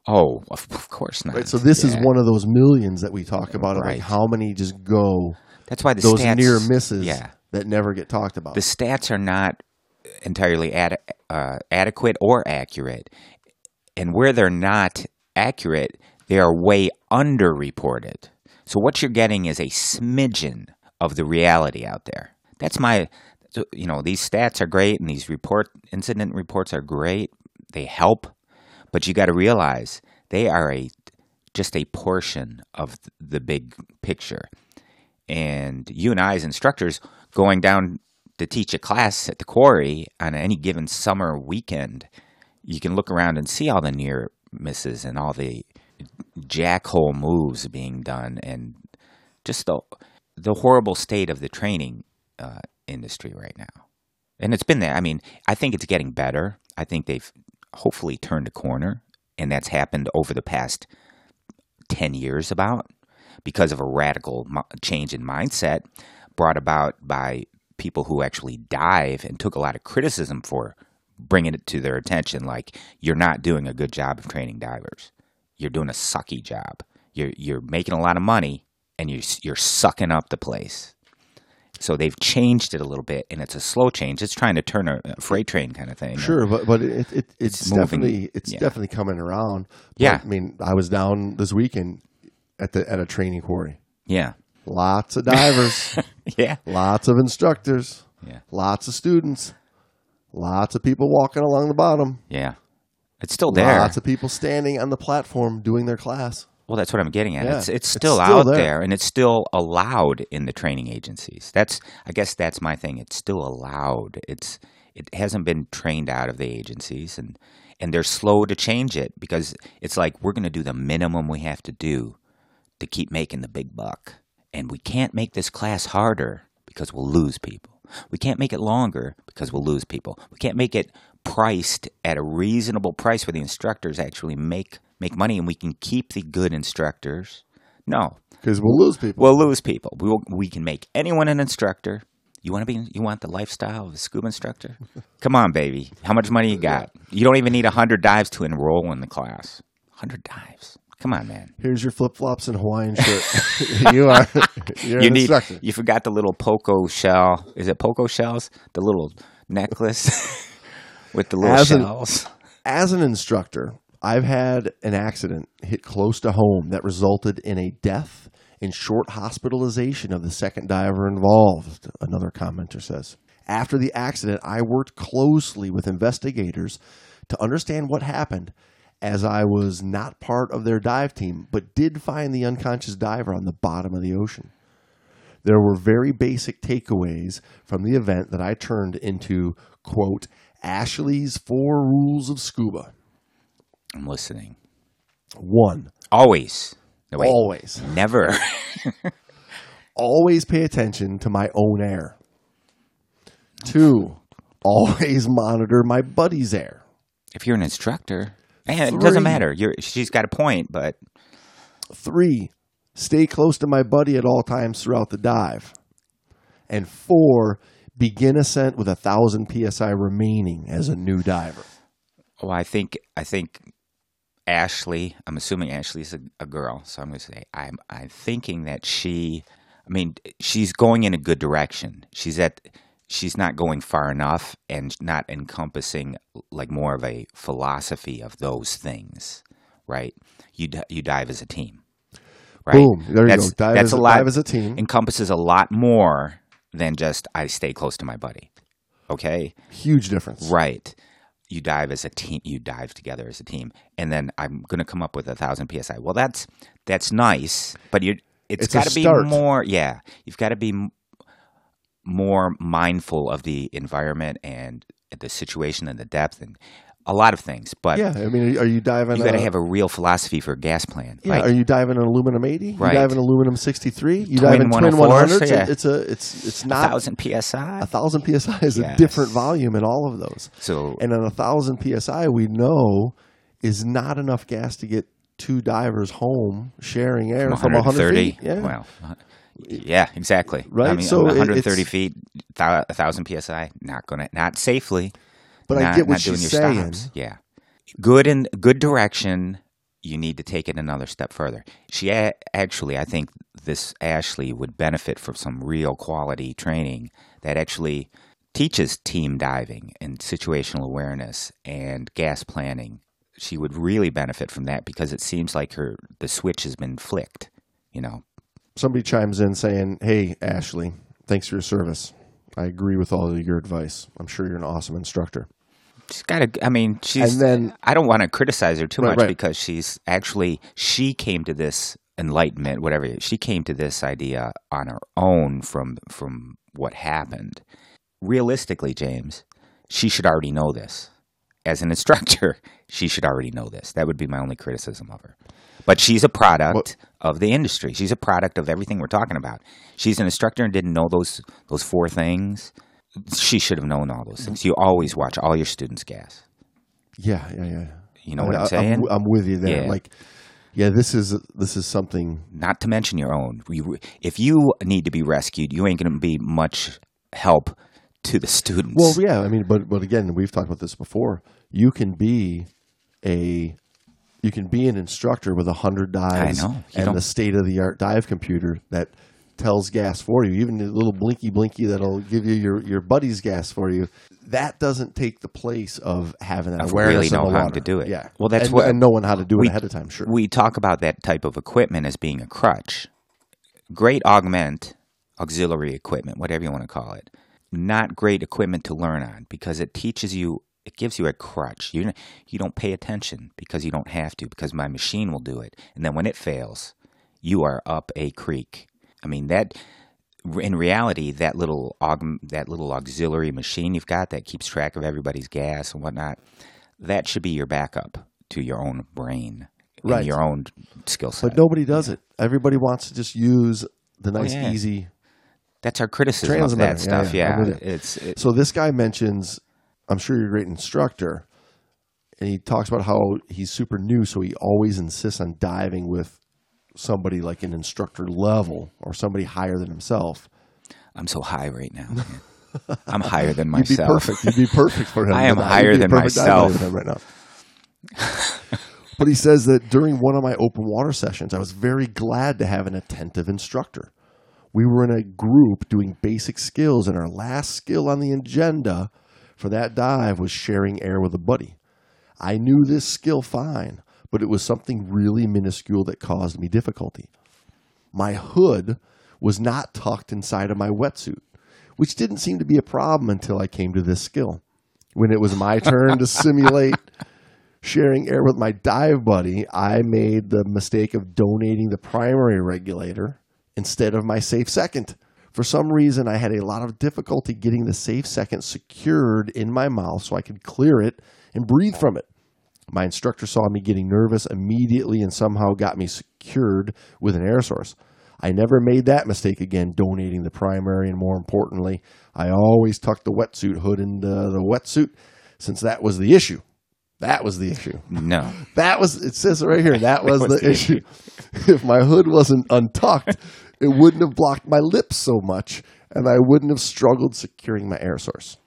Oh, of, of course not. Right. So this is one of those millions that we talk about. Of like Right. how many just go That's why the those stats, near misses Yeah, that never get talked about. the stats are not entirely ad, uh, adequate or accurate, and where they're not accurate, they are way underreported. So what you're getting is a smidgen of the reality out there. That's my, you know, these stats are great, and these report incident reports are great. They help, but you got to realize they are a just a portion of the big picture. And you and I, as instructors, going down to teach a class at the quarry on any given summer weekend, you can look around and see all the near misses and all the jackhole moves being done, and just the the horrible state of the training uh, industry right now. And it's been there. I mean, I think it's getting better. I think they've hopefully turned a corner, and that's happened over the past 10 years about because of a radical change in mindset brought about by people who actually dive and took a lot of criticism for bringing it to their attention like you're not doing a good job of training divers. You're doing a sucky job. You're you're making a lot of money and you're you're sucking up the place so they've changed it a little bit and it's a slow change it's trying to turn a, a freight train kind of thing Sure, but but it, it it's, It's moving, definitely it's yeah. definitely coming around. But, Yeah. I mean, I was down this weekend at the at a training quarry. yeah Lots of divers, yeah lots of instructors, Yeah. lots of students, lots of people walking along the bottom, yeah it's still there lots of people standing on the platform doing their class. Well, that's what I'm getting at. Yeah, it's, it's it's still still out there. there. and it's still allowed in the training agencies. That's I guess that's my thing. It's still allowed. It's it hasn't been trained out of the agencies and and they're slow to change it because it's like we're going to do the minimum we have to do to keep making the big buck. And we can't make this class harder because we'll lose people. We can't make it longer because we'll lose people. We can't make it priced at a reasonable price where the instructors actually make make money and we can keep the good instructors. No, Because we'll lose people. we'll lose people. We will, we can make anyone an instructor. You want to be? You want the lifestyle of a scuba instructor? Come on, baby. How much money you got? You don't even need hundred dives to enroll in the class. Hundred dives. Come on, man. Here's your flip flops and Hawaiian shirt. you are you're you an need. instructor. You forgot the little puka shell. Is it puka shells? The little necklace with the little As an- shells. As an instructor, I've had an accident hit close to home that resulted in a death and short hospitalization of the second diver involved, another commenter says. After the accident, I worked closely with investigators to understand what happened as I was not part of their dive team, but did find the unconscious diver on the bottom of the ocean. There were very basic takeaways from the event that I turned into, quote, Ashley's Four Rules of Scuba. I'm listening. One, Always. No, wait. always, Never. always pay attention to my own air. Two, always monitor my buddy's air. if you're an instructor, man, it doesn't matter. You're, she's got a point, but Three, stay close to my buddy at all times throughout the dive. And four, begin ascent with a thousand psi remaining as a new diver. well, I think I think Ashley. I'm assuming Ashley's a, a girl, so I'm going to say I'm I'm thinking that she. I mean, she's going in a good direction. She's at. She's not going far enough and not encompassing like more of a philosophy of those things, right? You you dive as a team, right? Boom. There you That's- go. Dive, that's as, a lot- dive as a team. encompasses a lot more than just I stay close to my buddy. Okay? Huge difference. Right. You dive as a team. You dive together as a team, and then I'm going to come up with a thousand psi. Well, that's that's nice, but you it's, It's got to be more. Yeah, you've got to be m- more mindful of the environment and the situation and the depth and a lot of things. But Yeah, I mean, are you diving? you got to have a real philosophy for a gas plan. Yeah, right? are you diving an aluminum eighty? Right. You diving aluminum sixty three? You Twin diving twin 104s? one hundreds? Yeah. It's a it's it's not a thousand psi. a thousand psi is a different volume in all of those. So And at a thousand psi, we know is not enough gas to get two divers home sharing air from 100 feet. Yeah. Well, uh, yeah, exactly. I Right, mean, so 130 feet, a thousand psi, not gonna, not safely. But I not, get what she's saying. stops. Yeah, good in good direction. You need to take it another step further. She a- actually, I think this Ashley would benefit from some real quality training that actually teaches team diving and situational awareness and gas planning. She would really benefit from that because it seems like her the switch has been flicked. You know, Somebody chimes in saying, "Hey, Ashley, thanks for your service. I agree with all of your advice. I'm sure you're an awesome instructor." She's got to. I mean, she's. And then- I don't want to criticize her too Right, much right. because she's actually she came to this enlightenment, whatever. She came to this idea on her own from from what happened. Realistically, James, she should already know this. As an instructor, she should already know this. That would be my only criticism of her. But she's a product of the industry. She's a product of everything we're talking about. She's an instructor and didn't know those those four things. She should have known all those things. You always watch all your students' gas. Yeah, yeah, yeah. You know what I- I'm saying? I'm, with you there. Yeah. Like, yeah, this is this is something. Not to mention your own. You- If you need to be rescued, you ain't going to be much help to the students. Well, yeah, I mean, but but again, we've talked about this before. You can be a you can be an instructor with a hundred dives know. And don't- state of the art dive computer that tells gas for you. Even the little blinky blinky that'll give you your your buddy's gas for you. That doesn't take the place of having that Of awareness really of know the how to do it. Yeah, Well, that's and, what- and knowing how to do we- it ahead of time. Sure. we talk about that type of equipment as being a crutch. Great augment, auxiliary equipment, whatever you want to call it. Not great equipment to learn on because it teaches you, it gives you a crutch. You you don't pay attention because you don't have to because my machine will do it. And then when it fails, you are up a creek. I mean that. In reality, that little aug- that little auxiliary machine you've got that keeps track of everybody's gas and whatnot, that should be your backup to your own brain and Right. your own skill set. but nobody does it. Everybody wants to just use the oh, nice, Oh, yeah. easy That's our criticism of that stuff. yeah, Yeah, it's it, So this guy mentions, I'm sure you're a great instructor, and he talks about how he's super new, so he always insists on diving with somebody like an instructor level or somebody higher than himself. I'm so high right now. I'm higher than You'd be myself. perfect. You'd be perfect for him. I am higher than myself. right now. but he says that during one of my open water sessions, I was very glad to have an attentive instructor. We were in a group doing basic skills, and our last skill on the agenda for that dive was sharing air with a buddy. I knew this skill fine, but it was something really minuscule that caused me difficulty. My hood was not tucked inside of my wetsuit, which didn't seem to be a problem until I came to this skill. When it was my turn to simulate sharing air with my dive buddy, I made the mistake of donating the primary regulator instead of my safe second. For some reason, I had a lot of difficulty getting the safe second secured in my mouth so I could clear it and breathe from it. My instructor saw me getting nervous immediately and somehow got me secured with an air source. I never made that mistake again, donating the primary, and more importantly, I always tucked the wetsuit hood into the wetsuit since that was the issue. That was the issue. No, That was, it says it right here, that was, was the, the issue. if my hood wasn't untucked, it wouldn't have blocked my lips so much, and I wouldn't have struggled securing my air source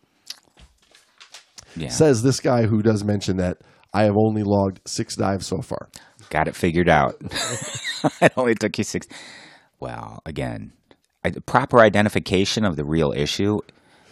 yeah, says this guy who does mention that I have only logged six dives so far. got it figured out. it only took you six. Well, again, I, proper identification of the real issue.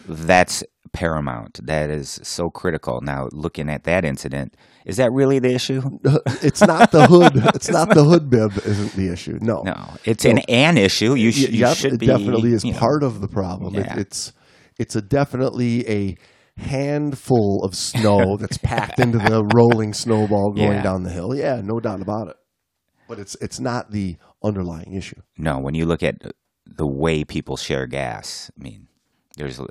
That's paramount. That is so critical. Now, looking at that incident, is that really the issue? It's not the hood. It's not the hood bib isn't the issue. No, No, it's an an issue. You, sh- Y- you should it be definitely is you know, part of the problem. It- it's it's a definitely a handful of snow that's packed into the rolling snowball going Yeah. down the hill. Yeah, no doubt about it. But it's it's not the underlying issue. No, when you look at the way people share gas, I mean, there's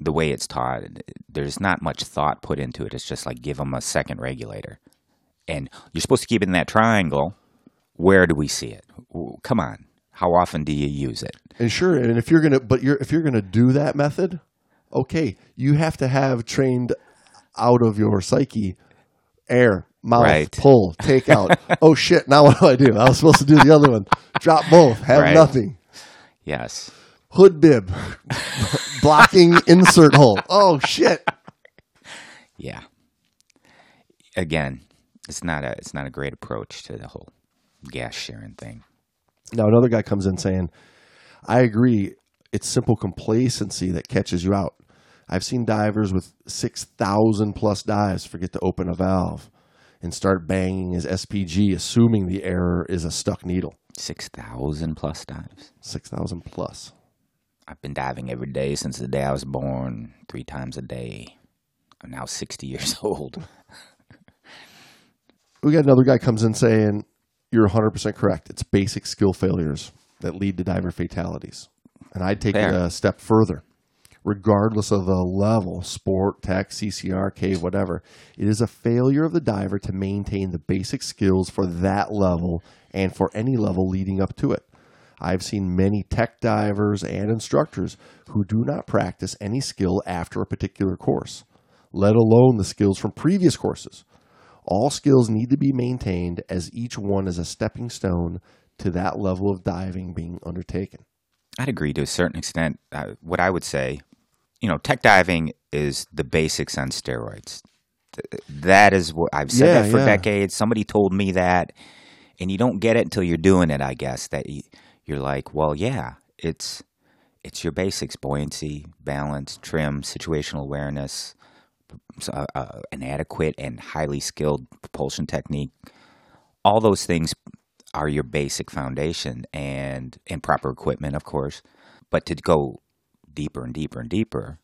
the way it's taught. There's not much thought put into it. It's just like give them a second regulator, and you're supposed to keep it in that triangle. Where do we see it? Come on, how often do you use it? And sure, and if you're gonna, but you're if you're gonna do that method, okay, you have to have trained out of your psyche air, mouth, Right. pull, take out. oh shit! Now what do I do? I was supposed to do the other one. Drop both. Have Right. nothing. Yes, Hood bib, blocking insert hole. Oh shit! yeah. Again, it's not a it's not a great approach to the whole gas sharing thing. Now another guy comes in saying, "I agree. It's simple complacency that catches you out. I've seen divers with six thousand plus dives forget to open a valve and start banging his SPG, assuming the error is a stuck needle. Six thousand plus dives. Six thousand plus. I've been diving every day since the day I was born, three times a day. I'm now 60 years old. We got another guy comes in saying, "You're 100 percent correct. It's basic skill failures that lead to diver fatalities." And I'd take Fair. it a step further. Regardless of the level, sport, tech, CCR, cave, whatever, it is a failure of the diver to maintain the basic skills for that level and for any level leading up to it. I've seen many tech divers and instructors who do not practice any skill after a particular course, let alone the skills from previous courses. All skills need to be maintained as each one is a stepping stone to that level of diving being undertaken. I'd agree to a certain extent. Uh, what I would say, you know, tech diving is the basics on steroids. That is what I've said Yeah, that for yeah. decades. Somebody told me that, and you don't get it until you're doing it. I guess that you're like, well, yeah, it's it's your basics: buoyancy, balance, trim, situational awareness, uh, uh, an adequate and highly skilled propulsion technique. All those things are your basic foundation and and proper equipment, of course. But to go deeper and deeper and deeper,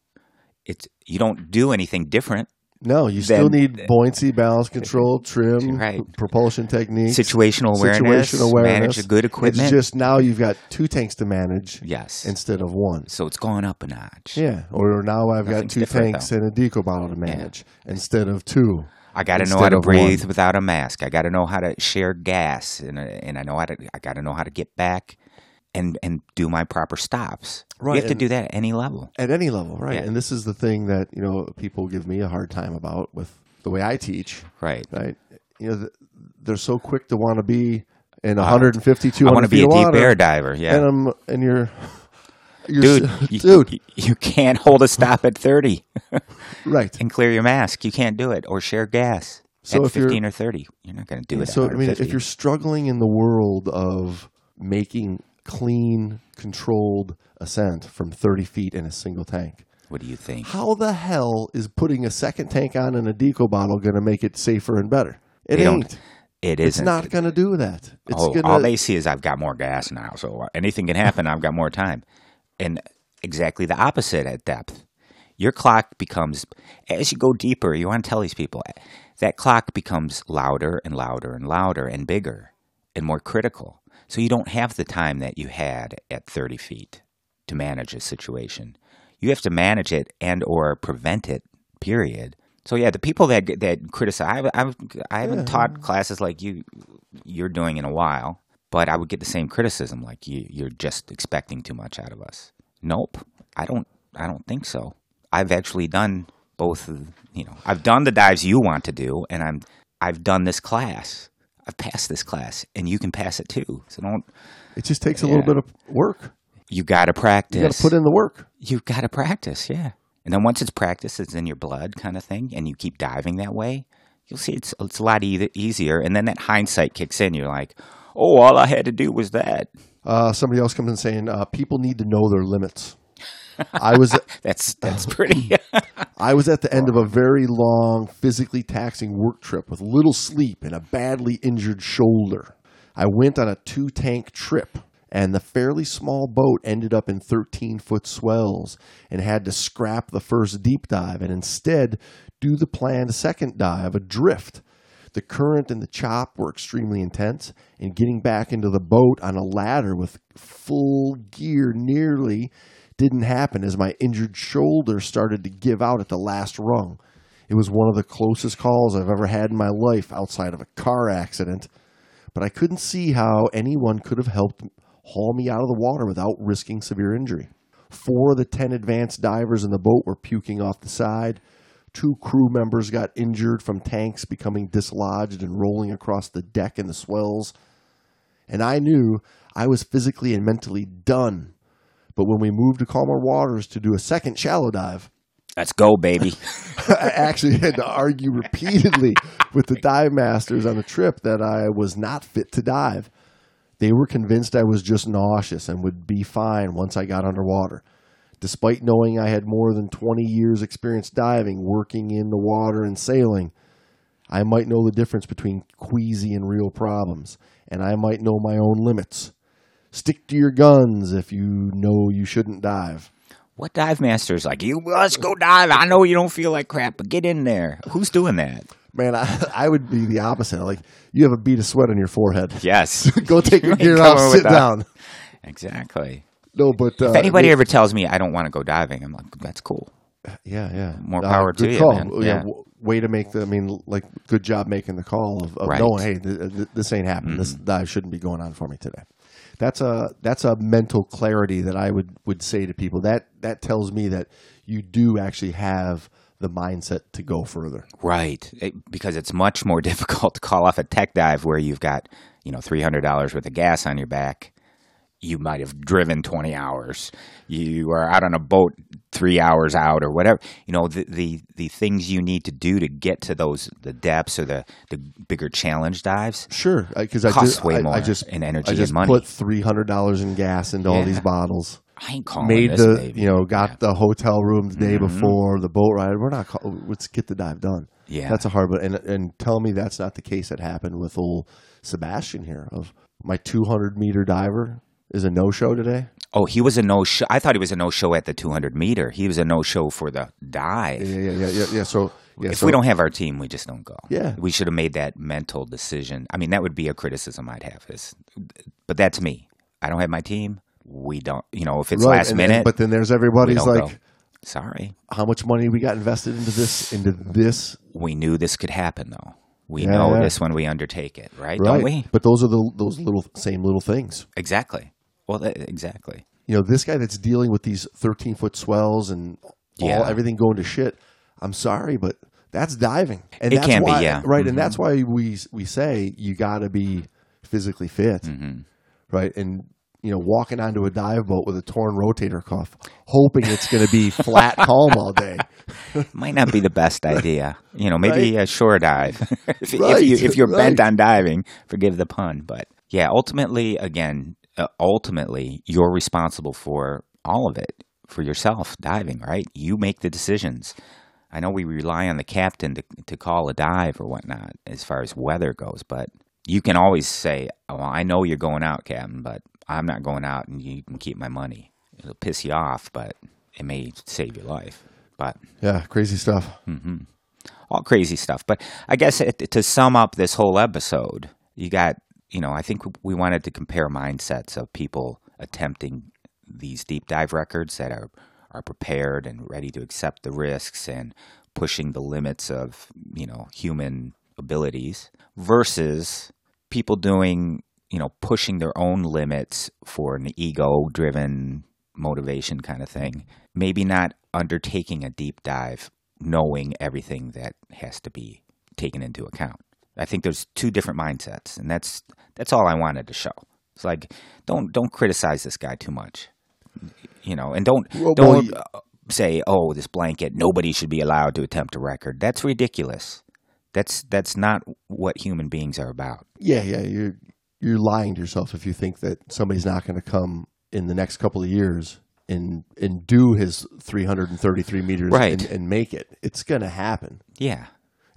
it's you don't do anything different. No, you still need buoyancy, balance control, trim, Right. propulsion techniques, Situational awareness, situational awareness. manage a good equipment. It's just now you've got two tanks to manage yes, instead of one. so it's going up a notch. Yeah, or now I've got two tanks though. and a deco bottle to manage instead of two. I got to know how to breathe one. without a mask. I got to know how to share gas, and and I know how to. I got to know how to get back, and and do my proper stops. Right, You have to do that at any level. At any level, right? Yeah. And this is the thing that you know people give me a hard time about with the way I teach. Right. Right? You know, they're so quick to want to be in 150, uh, I want to be a deep water, air diver. Yeah. and I'm and you're, you're dude, you, dude, you, can't hold a stop at 30 right? and clear your mask. You can't do it or share gas So at 15 or 30. You're not going to do it. So I mean, if you're struggling in the world of making clean, controlled ascent from 30 feet in a single tank, what do you think? how the hell is putting a second tank on in a deco bottle going to make it safer and better? It They ain't. It's isn't. not going to do that. It's oh, gonna. all they see is I've got more gas now, so anything can happen. I've got more time, and exactly the opposite at depth. Your clock becomes as you go deeper. You want to tell these people that clock becomes louder and louder and louder and bigger and more critical. So you don't have the time that you had at 30 feet to manage a situation. You have to manage it and or prevent it. Period. So yeah, the people that that criticize, I, I've, I haven't taught classes like you you're doing in a while, but I would get the same criticism like you you're just expecting too much out of us. Nope, I don't. I don't think so. I've actually done both. of- You know, I've done the dives you want to do, and I'm I've done this class. I've passed this class, and you can pass it too. So don't. it just takes a little bit of work. You got to practice. You got to put in the work. You've got to practice, yeah. And then once it's practiced, it's in your blood, kind of thing, and you keep diving that way. You'll see it's it's a lot e- easier, and then that hindsight kicks in. You're like, oh, all I had to do was that. Uh, somebody else comes in saying uh, people need to know their limits. I was That's that's pretty. I was at the end of a very long, physically taxing work trip with little sleep and a badly injured shoulder. I went on a two tank trip and the fairly small boat ended up in 13 foot swells and had to scrap the first deep dive and instead do the planned second dive adrift. The current and the chop were extremely intense, and getting back into the boat on a ladder with full gear nearly didn't happen as my injured shoulder started to give out at the last rung. It was one of the closest calls I've ever had in my life outside of a car accident, but I couldn't see how anyone could have helped haul me out of the water without risking severe injury. Four of the ten advanced divers in the boat were puking off the side. Two crew members got injured from tanks becoming dislodged and rolling across the deck in the swells. And I knew I was physically and mentally done. But when we moved to calmer waters to do a second shallow dive, Let's go, baby. I actually had to argue repeatedly with the dive masters on the trip that I was not fit to dive. They were convinced I was just nauseous and would be fine once I got underwater. Despite knowing I had more than 20 years' experience diving, working in the water, and sailing, I might know the difference between queasy and real problems, and I might know my own limits. Stick to your guns if you know you shouldn't dive. What dive master's like, you let's go dive. I know you don't feel like crap, but get in there. Who's doing that? Man, I, I would be the opposite. Like, you have a bead of sweat on your forehead. Yes. Go take your gear off, sit down. exactly. No, but uh, If anybody ever tells me I don't want to go diving, I'm like, that's cool. yeah, yeah, More Uh, power to good you, call. man. Yeah, Yeah. way to make the. I mean, like, good job making the call of, of Right. knowing, hey, th- th- this ain't happening. This Mm-hmm. dive shouldn't be going on for me today. That's a that's a mental clarity that I would would say to people. That that tells me that you do actually have the mindset to go further. Right. It- because it's much more difficult to call off a tech dive where you've got, you know, $300 worth of gas on your back. You might have driven 20 hours. You are out on a boat three hours out or whatever. You know, the, the, the things you need to do to get to those, the depths or the, the bigger challenge dives. Sure, because I Costs just way I, more I just in energy I and just money. put three hundred dollars in gas into all these bottles. I ain't calling made the baby. you know got the hotel room the day Mhm. before the boat ride. We're not. Call, let's get the dive done. Yeah. that's a hard one. And and tell me that's not the case that happened with old Sebastian here. Of my two hundred meter diver is a no show today. Oh, he was a no show. I thought he was a no show at the 200 meter. He was a no show for the dive. Yeah, yeah, yeah, yeah. yeah. So yeah, if so, we don't have our team, we just don't go. Yeah. we should have made that mental decision. I mean, that would be a criticism I'd have. Is, but that's me. I don't have my team. We don't. You know, if it's right, last and- minute, and- but then there's everybody's like, go. Sorry, how much money we got invested into this into this we knew this could happen, though. We Yeah, know yeah. this when we undertake it, right? right? Don't we? But those are the those little same little things. Exactly. Well, that, exactly. you know, this guy that's dealing with these 13 foot swells and all Yeah. everything going to shit. I'm sorry, but that's diving. And It that's can be, why, yeah. Right. Mhm. And that's why we, we say you got to be physically fit. hmm Right. And, you know, walking onto a dive boat with a torn rotator cuff, hoping it's going to be flat calm all day. Might not be the best idea. You know, maybe a shore dive. if, if you if you're bent on diving, forgive the pun, but yeah, ultimately, again, Uh, ultimately, you're responsible for all of it for yourself diving. Right? You make the decisions. I know we rely on the captain to to call a dive or whatnot as far as weather goes, but you can always say, "Oh, I know you're going out, captain, but I'm not going out, and you can keep my money." It'll piss you off, but it may save your life. But Yeah. Crazy stuff. Mm-hmm. all crazy stuff. But I guess it, to sum up this whole episode, you got, you know, I think we wanted to compare mindsets of people attempting these deep dive records that are are prepared and ready to accept the risks and pushing the limits of, you know, human abilities versus people doing, you know, pushing their own limits for an ego driven motivation kind of thing. Maybe not undertaking a deep dive knowing everything that has to be taken into account. I think there's two different mindsets, and that's that's all I wanted to show. It's like don't don't criticize this guy too much, you know, and don't Well, don't well, uh, say oh this blanket nobody should be allowed to attempt a record. That's ridiculous. That's that's not what human beings are about. Yeah. Yeah. You're, you're lying to yourself if you think that somebody's not going to come in the next couple of years and and do his 333 meters Right. and, and make it. It's going to happen. Yeah,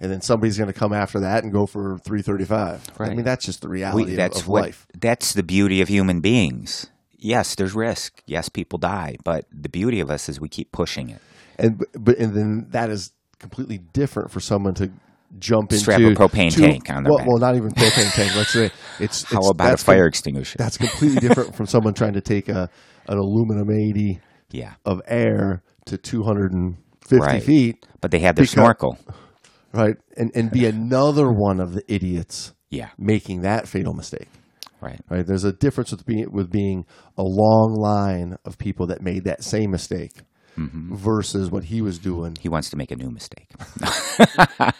and then somebody's going to come after that and go for 335. I mean, that's just the reality We, of- that's of, what life. that's the beauty of human beings. Yes, there's risk. Yes, people die, but the beauty of us is we keep pushing it. And but and then that is completely different for someone to jump into Strap a propane to- tank on their well, back. well, not even propane tank. Let's say it's How it's- about a fire com- extinguisher? That's completely different from someone trying to take a an aluminum 80 yeah, of air to 250 Right. feet, but they have their Because- snorkel. Right? And and be another one of the idiots Yeah, making that fatal mistake. right. Right? There's a difference with being with being a long line of people that made that same mistake Mm-hmm. versus what he was doing. He wants to make a new mistake.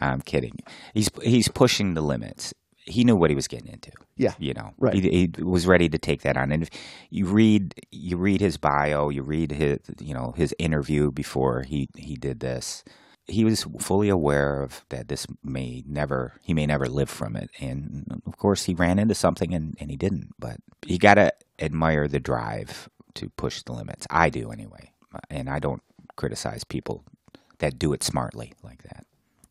I'm kidding. He's he's pushing the limits. He knew what he was getting into. Yeah. you know, Right. He, he was ready to take that on. And if you read you read his bio, you read his you know his interview before he he did this. He was fully aware of that this may never he may never live from it, and of course he ran into something and, and he didn't. But you got to admire the drive to push the limits. I do anyway, and I don't criticize people that do it smartly like that.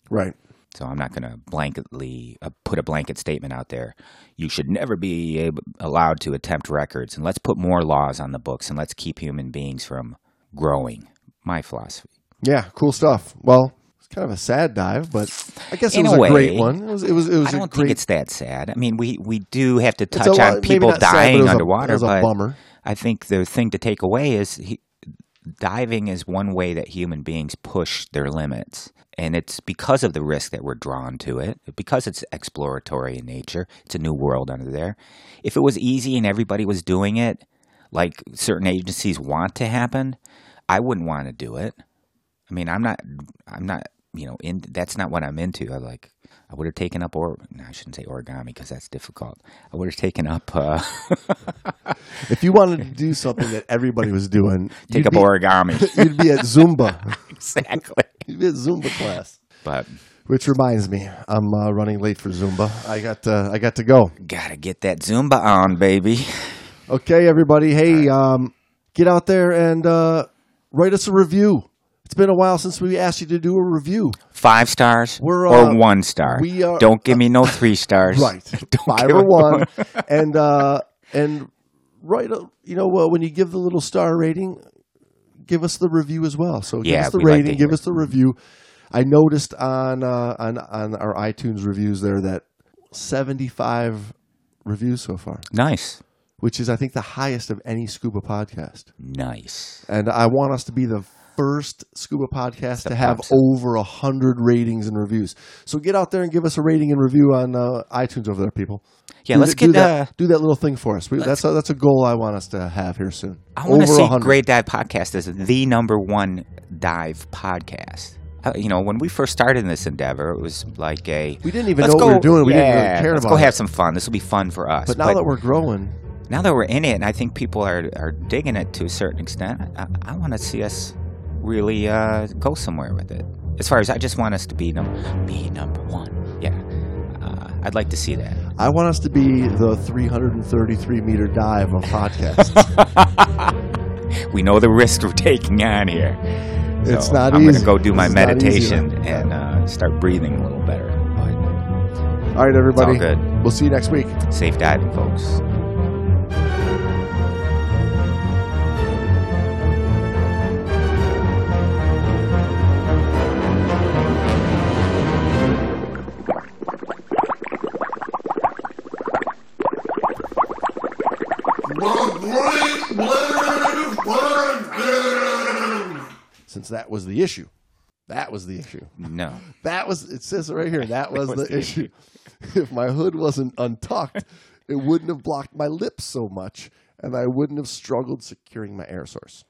Right. So I'm not going to blanketly uh, put a blanket statement out there. You should never be able, allowed to attempt records, and let's put more laws on the books, and let's keep human beings from growing. My philosophy. Yeah, cool stuff. Well, it's kind of a sad dive, but I guess it In was a a, great one. It was it was it was I a don't great think it's that sad. I mean, we, we do have to touch a on people not sad, but it dying was a- underwater, a but bummer. I think the thing to take away is he, diving is one way that human beings push their limits. And it's because of the risk that we're drawn to it, because it's exploratory in nature. It's a new world under there. If it was easy and everybody was doing it, like certain agencies want to happen, I wouldn't want to do it. I mean, I'm not, I'm not, you know, in that's not what I'm into. I like, I would have taken up, or no, I shouldn't say origami because that's difficult. I would have taken up, uh, If you wanted to do something that everybody was doing, take up be, origami. you'd be at Zumba. exactly. you'd be at Zumba class. But Which reminds me, I'm uh, running late for Zumba. I got uh, I got to go. gotta get that Zumba on, baby. Okay, everybody. Hey, um, get out there and uh, write us a review. It's been a while since we asked you to do a review. Five stars We're, or uh, one star. we are- Don't give me no three stars. Right, five or one, and uh, and write. A, you know what? When you give the little star rating, give us the review as well. So give Yeah, us the we like rating, give us the review. I noticed on uh, on on our iTunes reviews there that seventy five reviews so far, Nice, which is I think the highest of any scuba podcast. nice. And I want us to be the first scuba podcast to have over a hundred ratings and reviews. So get out there and give us a rating and review on uh, iTunes over there, people. Yeah, Do let's th- do get that. uh, do that little thing for us. We, that's a, that's a goal I want us to have here soon. I want to see 100. Great Dive Podcast as the number one dive podcast. Uh, you know, when we first started in this endeavor, it was like a We didn't even let's know go, what we were doing. We yeah, didn't really care let's about go have it. some fun. This will be fun for us. But now that we're growing, now that we're in it, and I think people are are digging it to a certain extent, I, I want to see us really uh, go somewhere with it. As far as I just want us to be number be number one. Yeah, uh, I'd like to see that. I want us to be the 333 meter dive of podcasts. We know the risk we're taking on here. It's So not I'm easy. gonna go do my It's meditation and uh, start breathing a little better. All right, it's everybody. all good. We'll see you next week. Safe diving, folks. That was the issue. That was the issue. No. That was it says it right here. That was, was the, the issue. if my hood wasn't untucked, it wouldn't have blocked my lips so much, and I wouldn't have struggled securing my air source.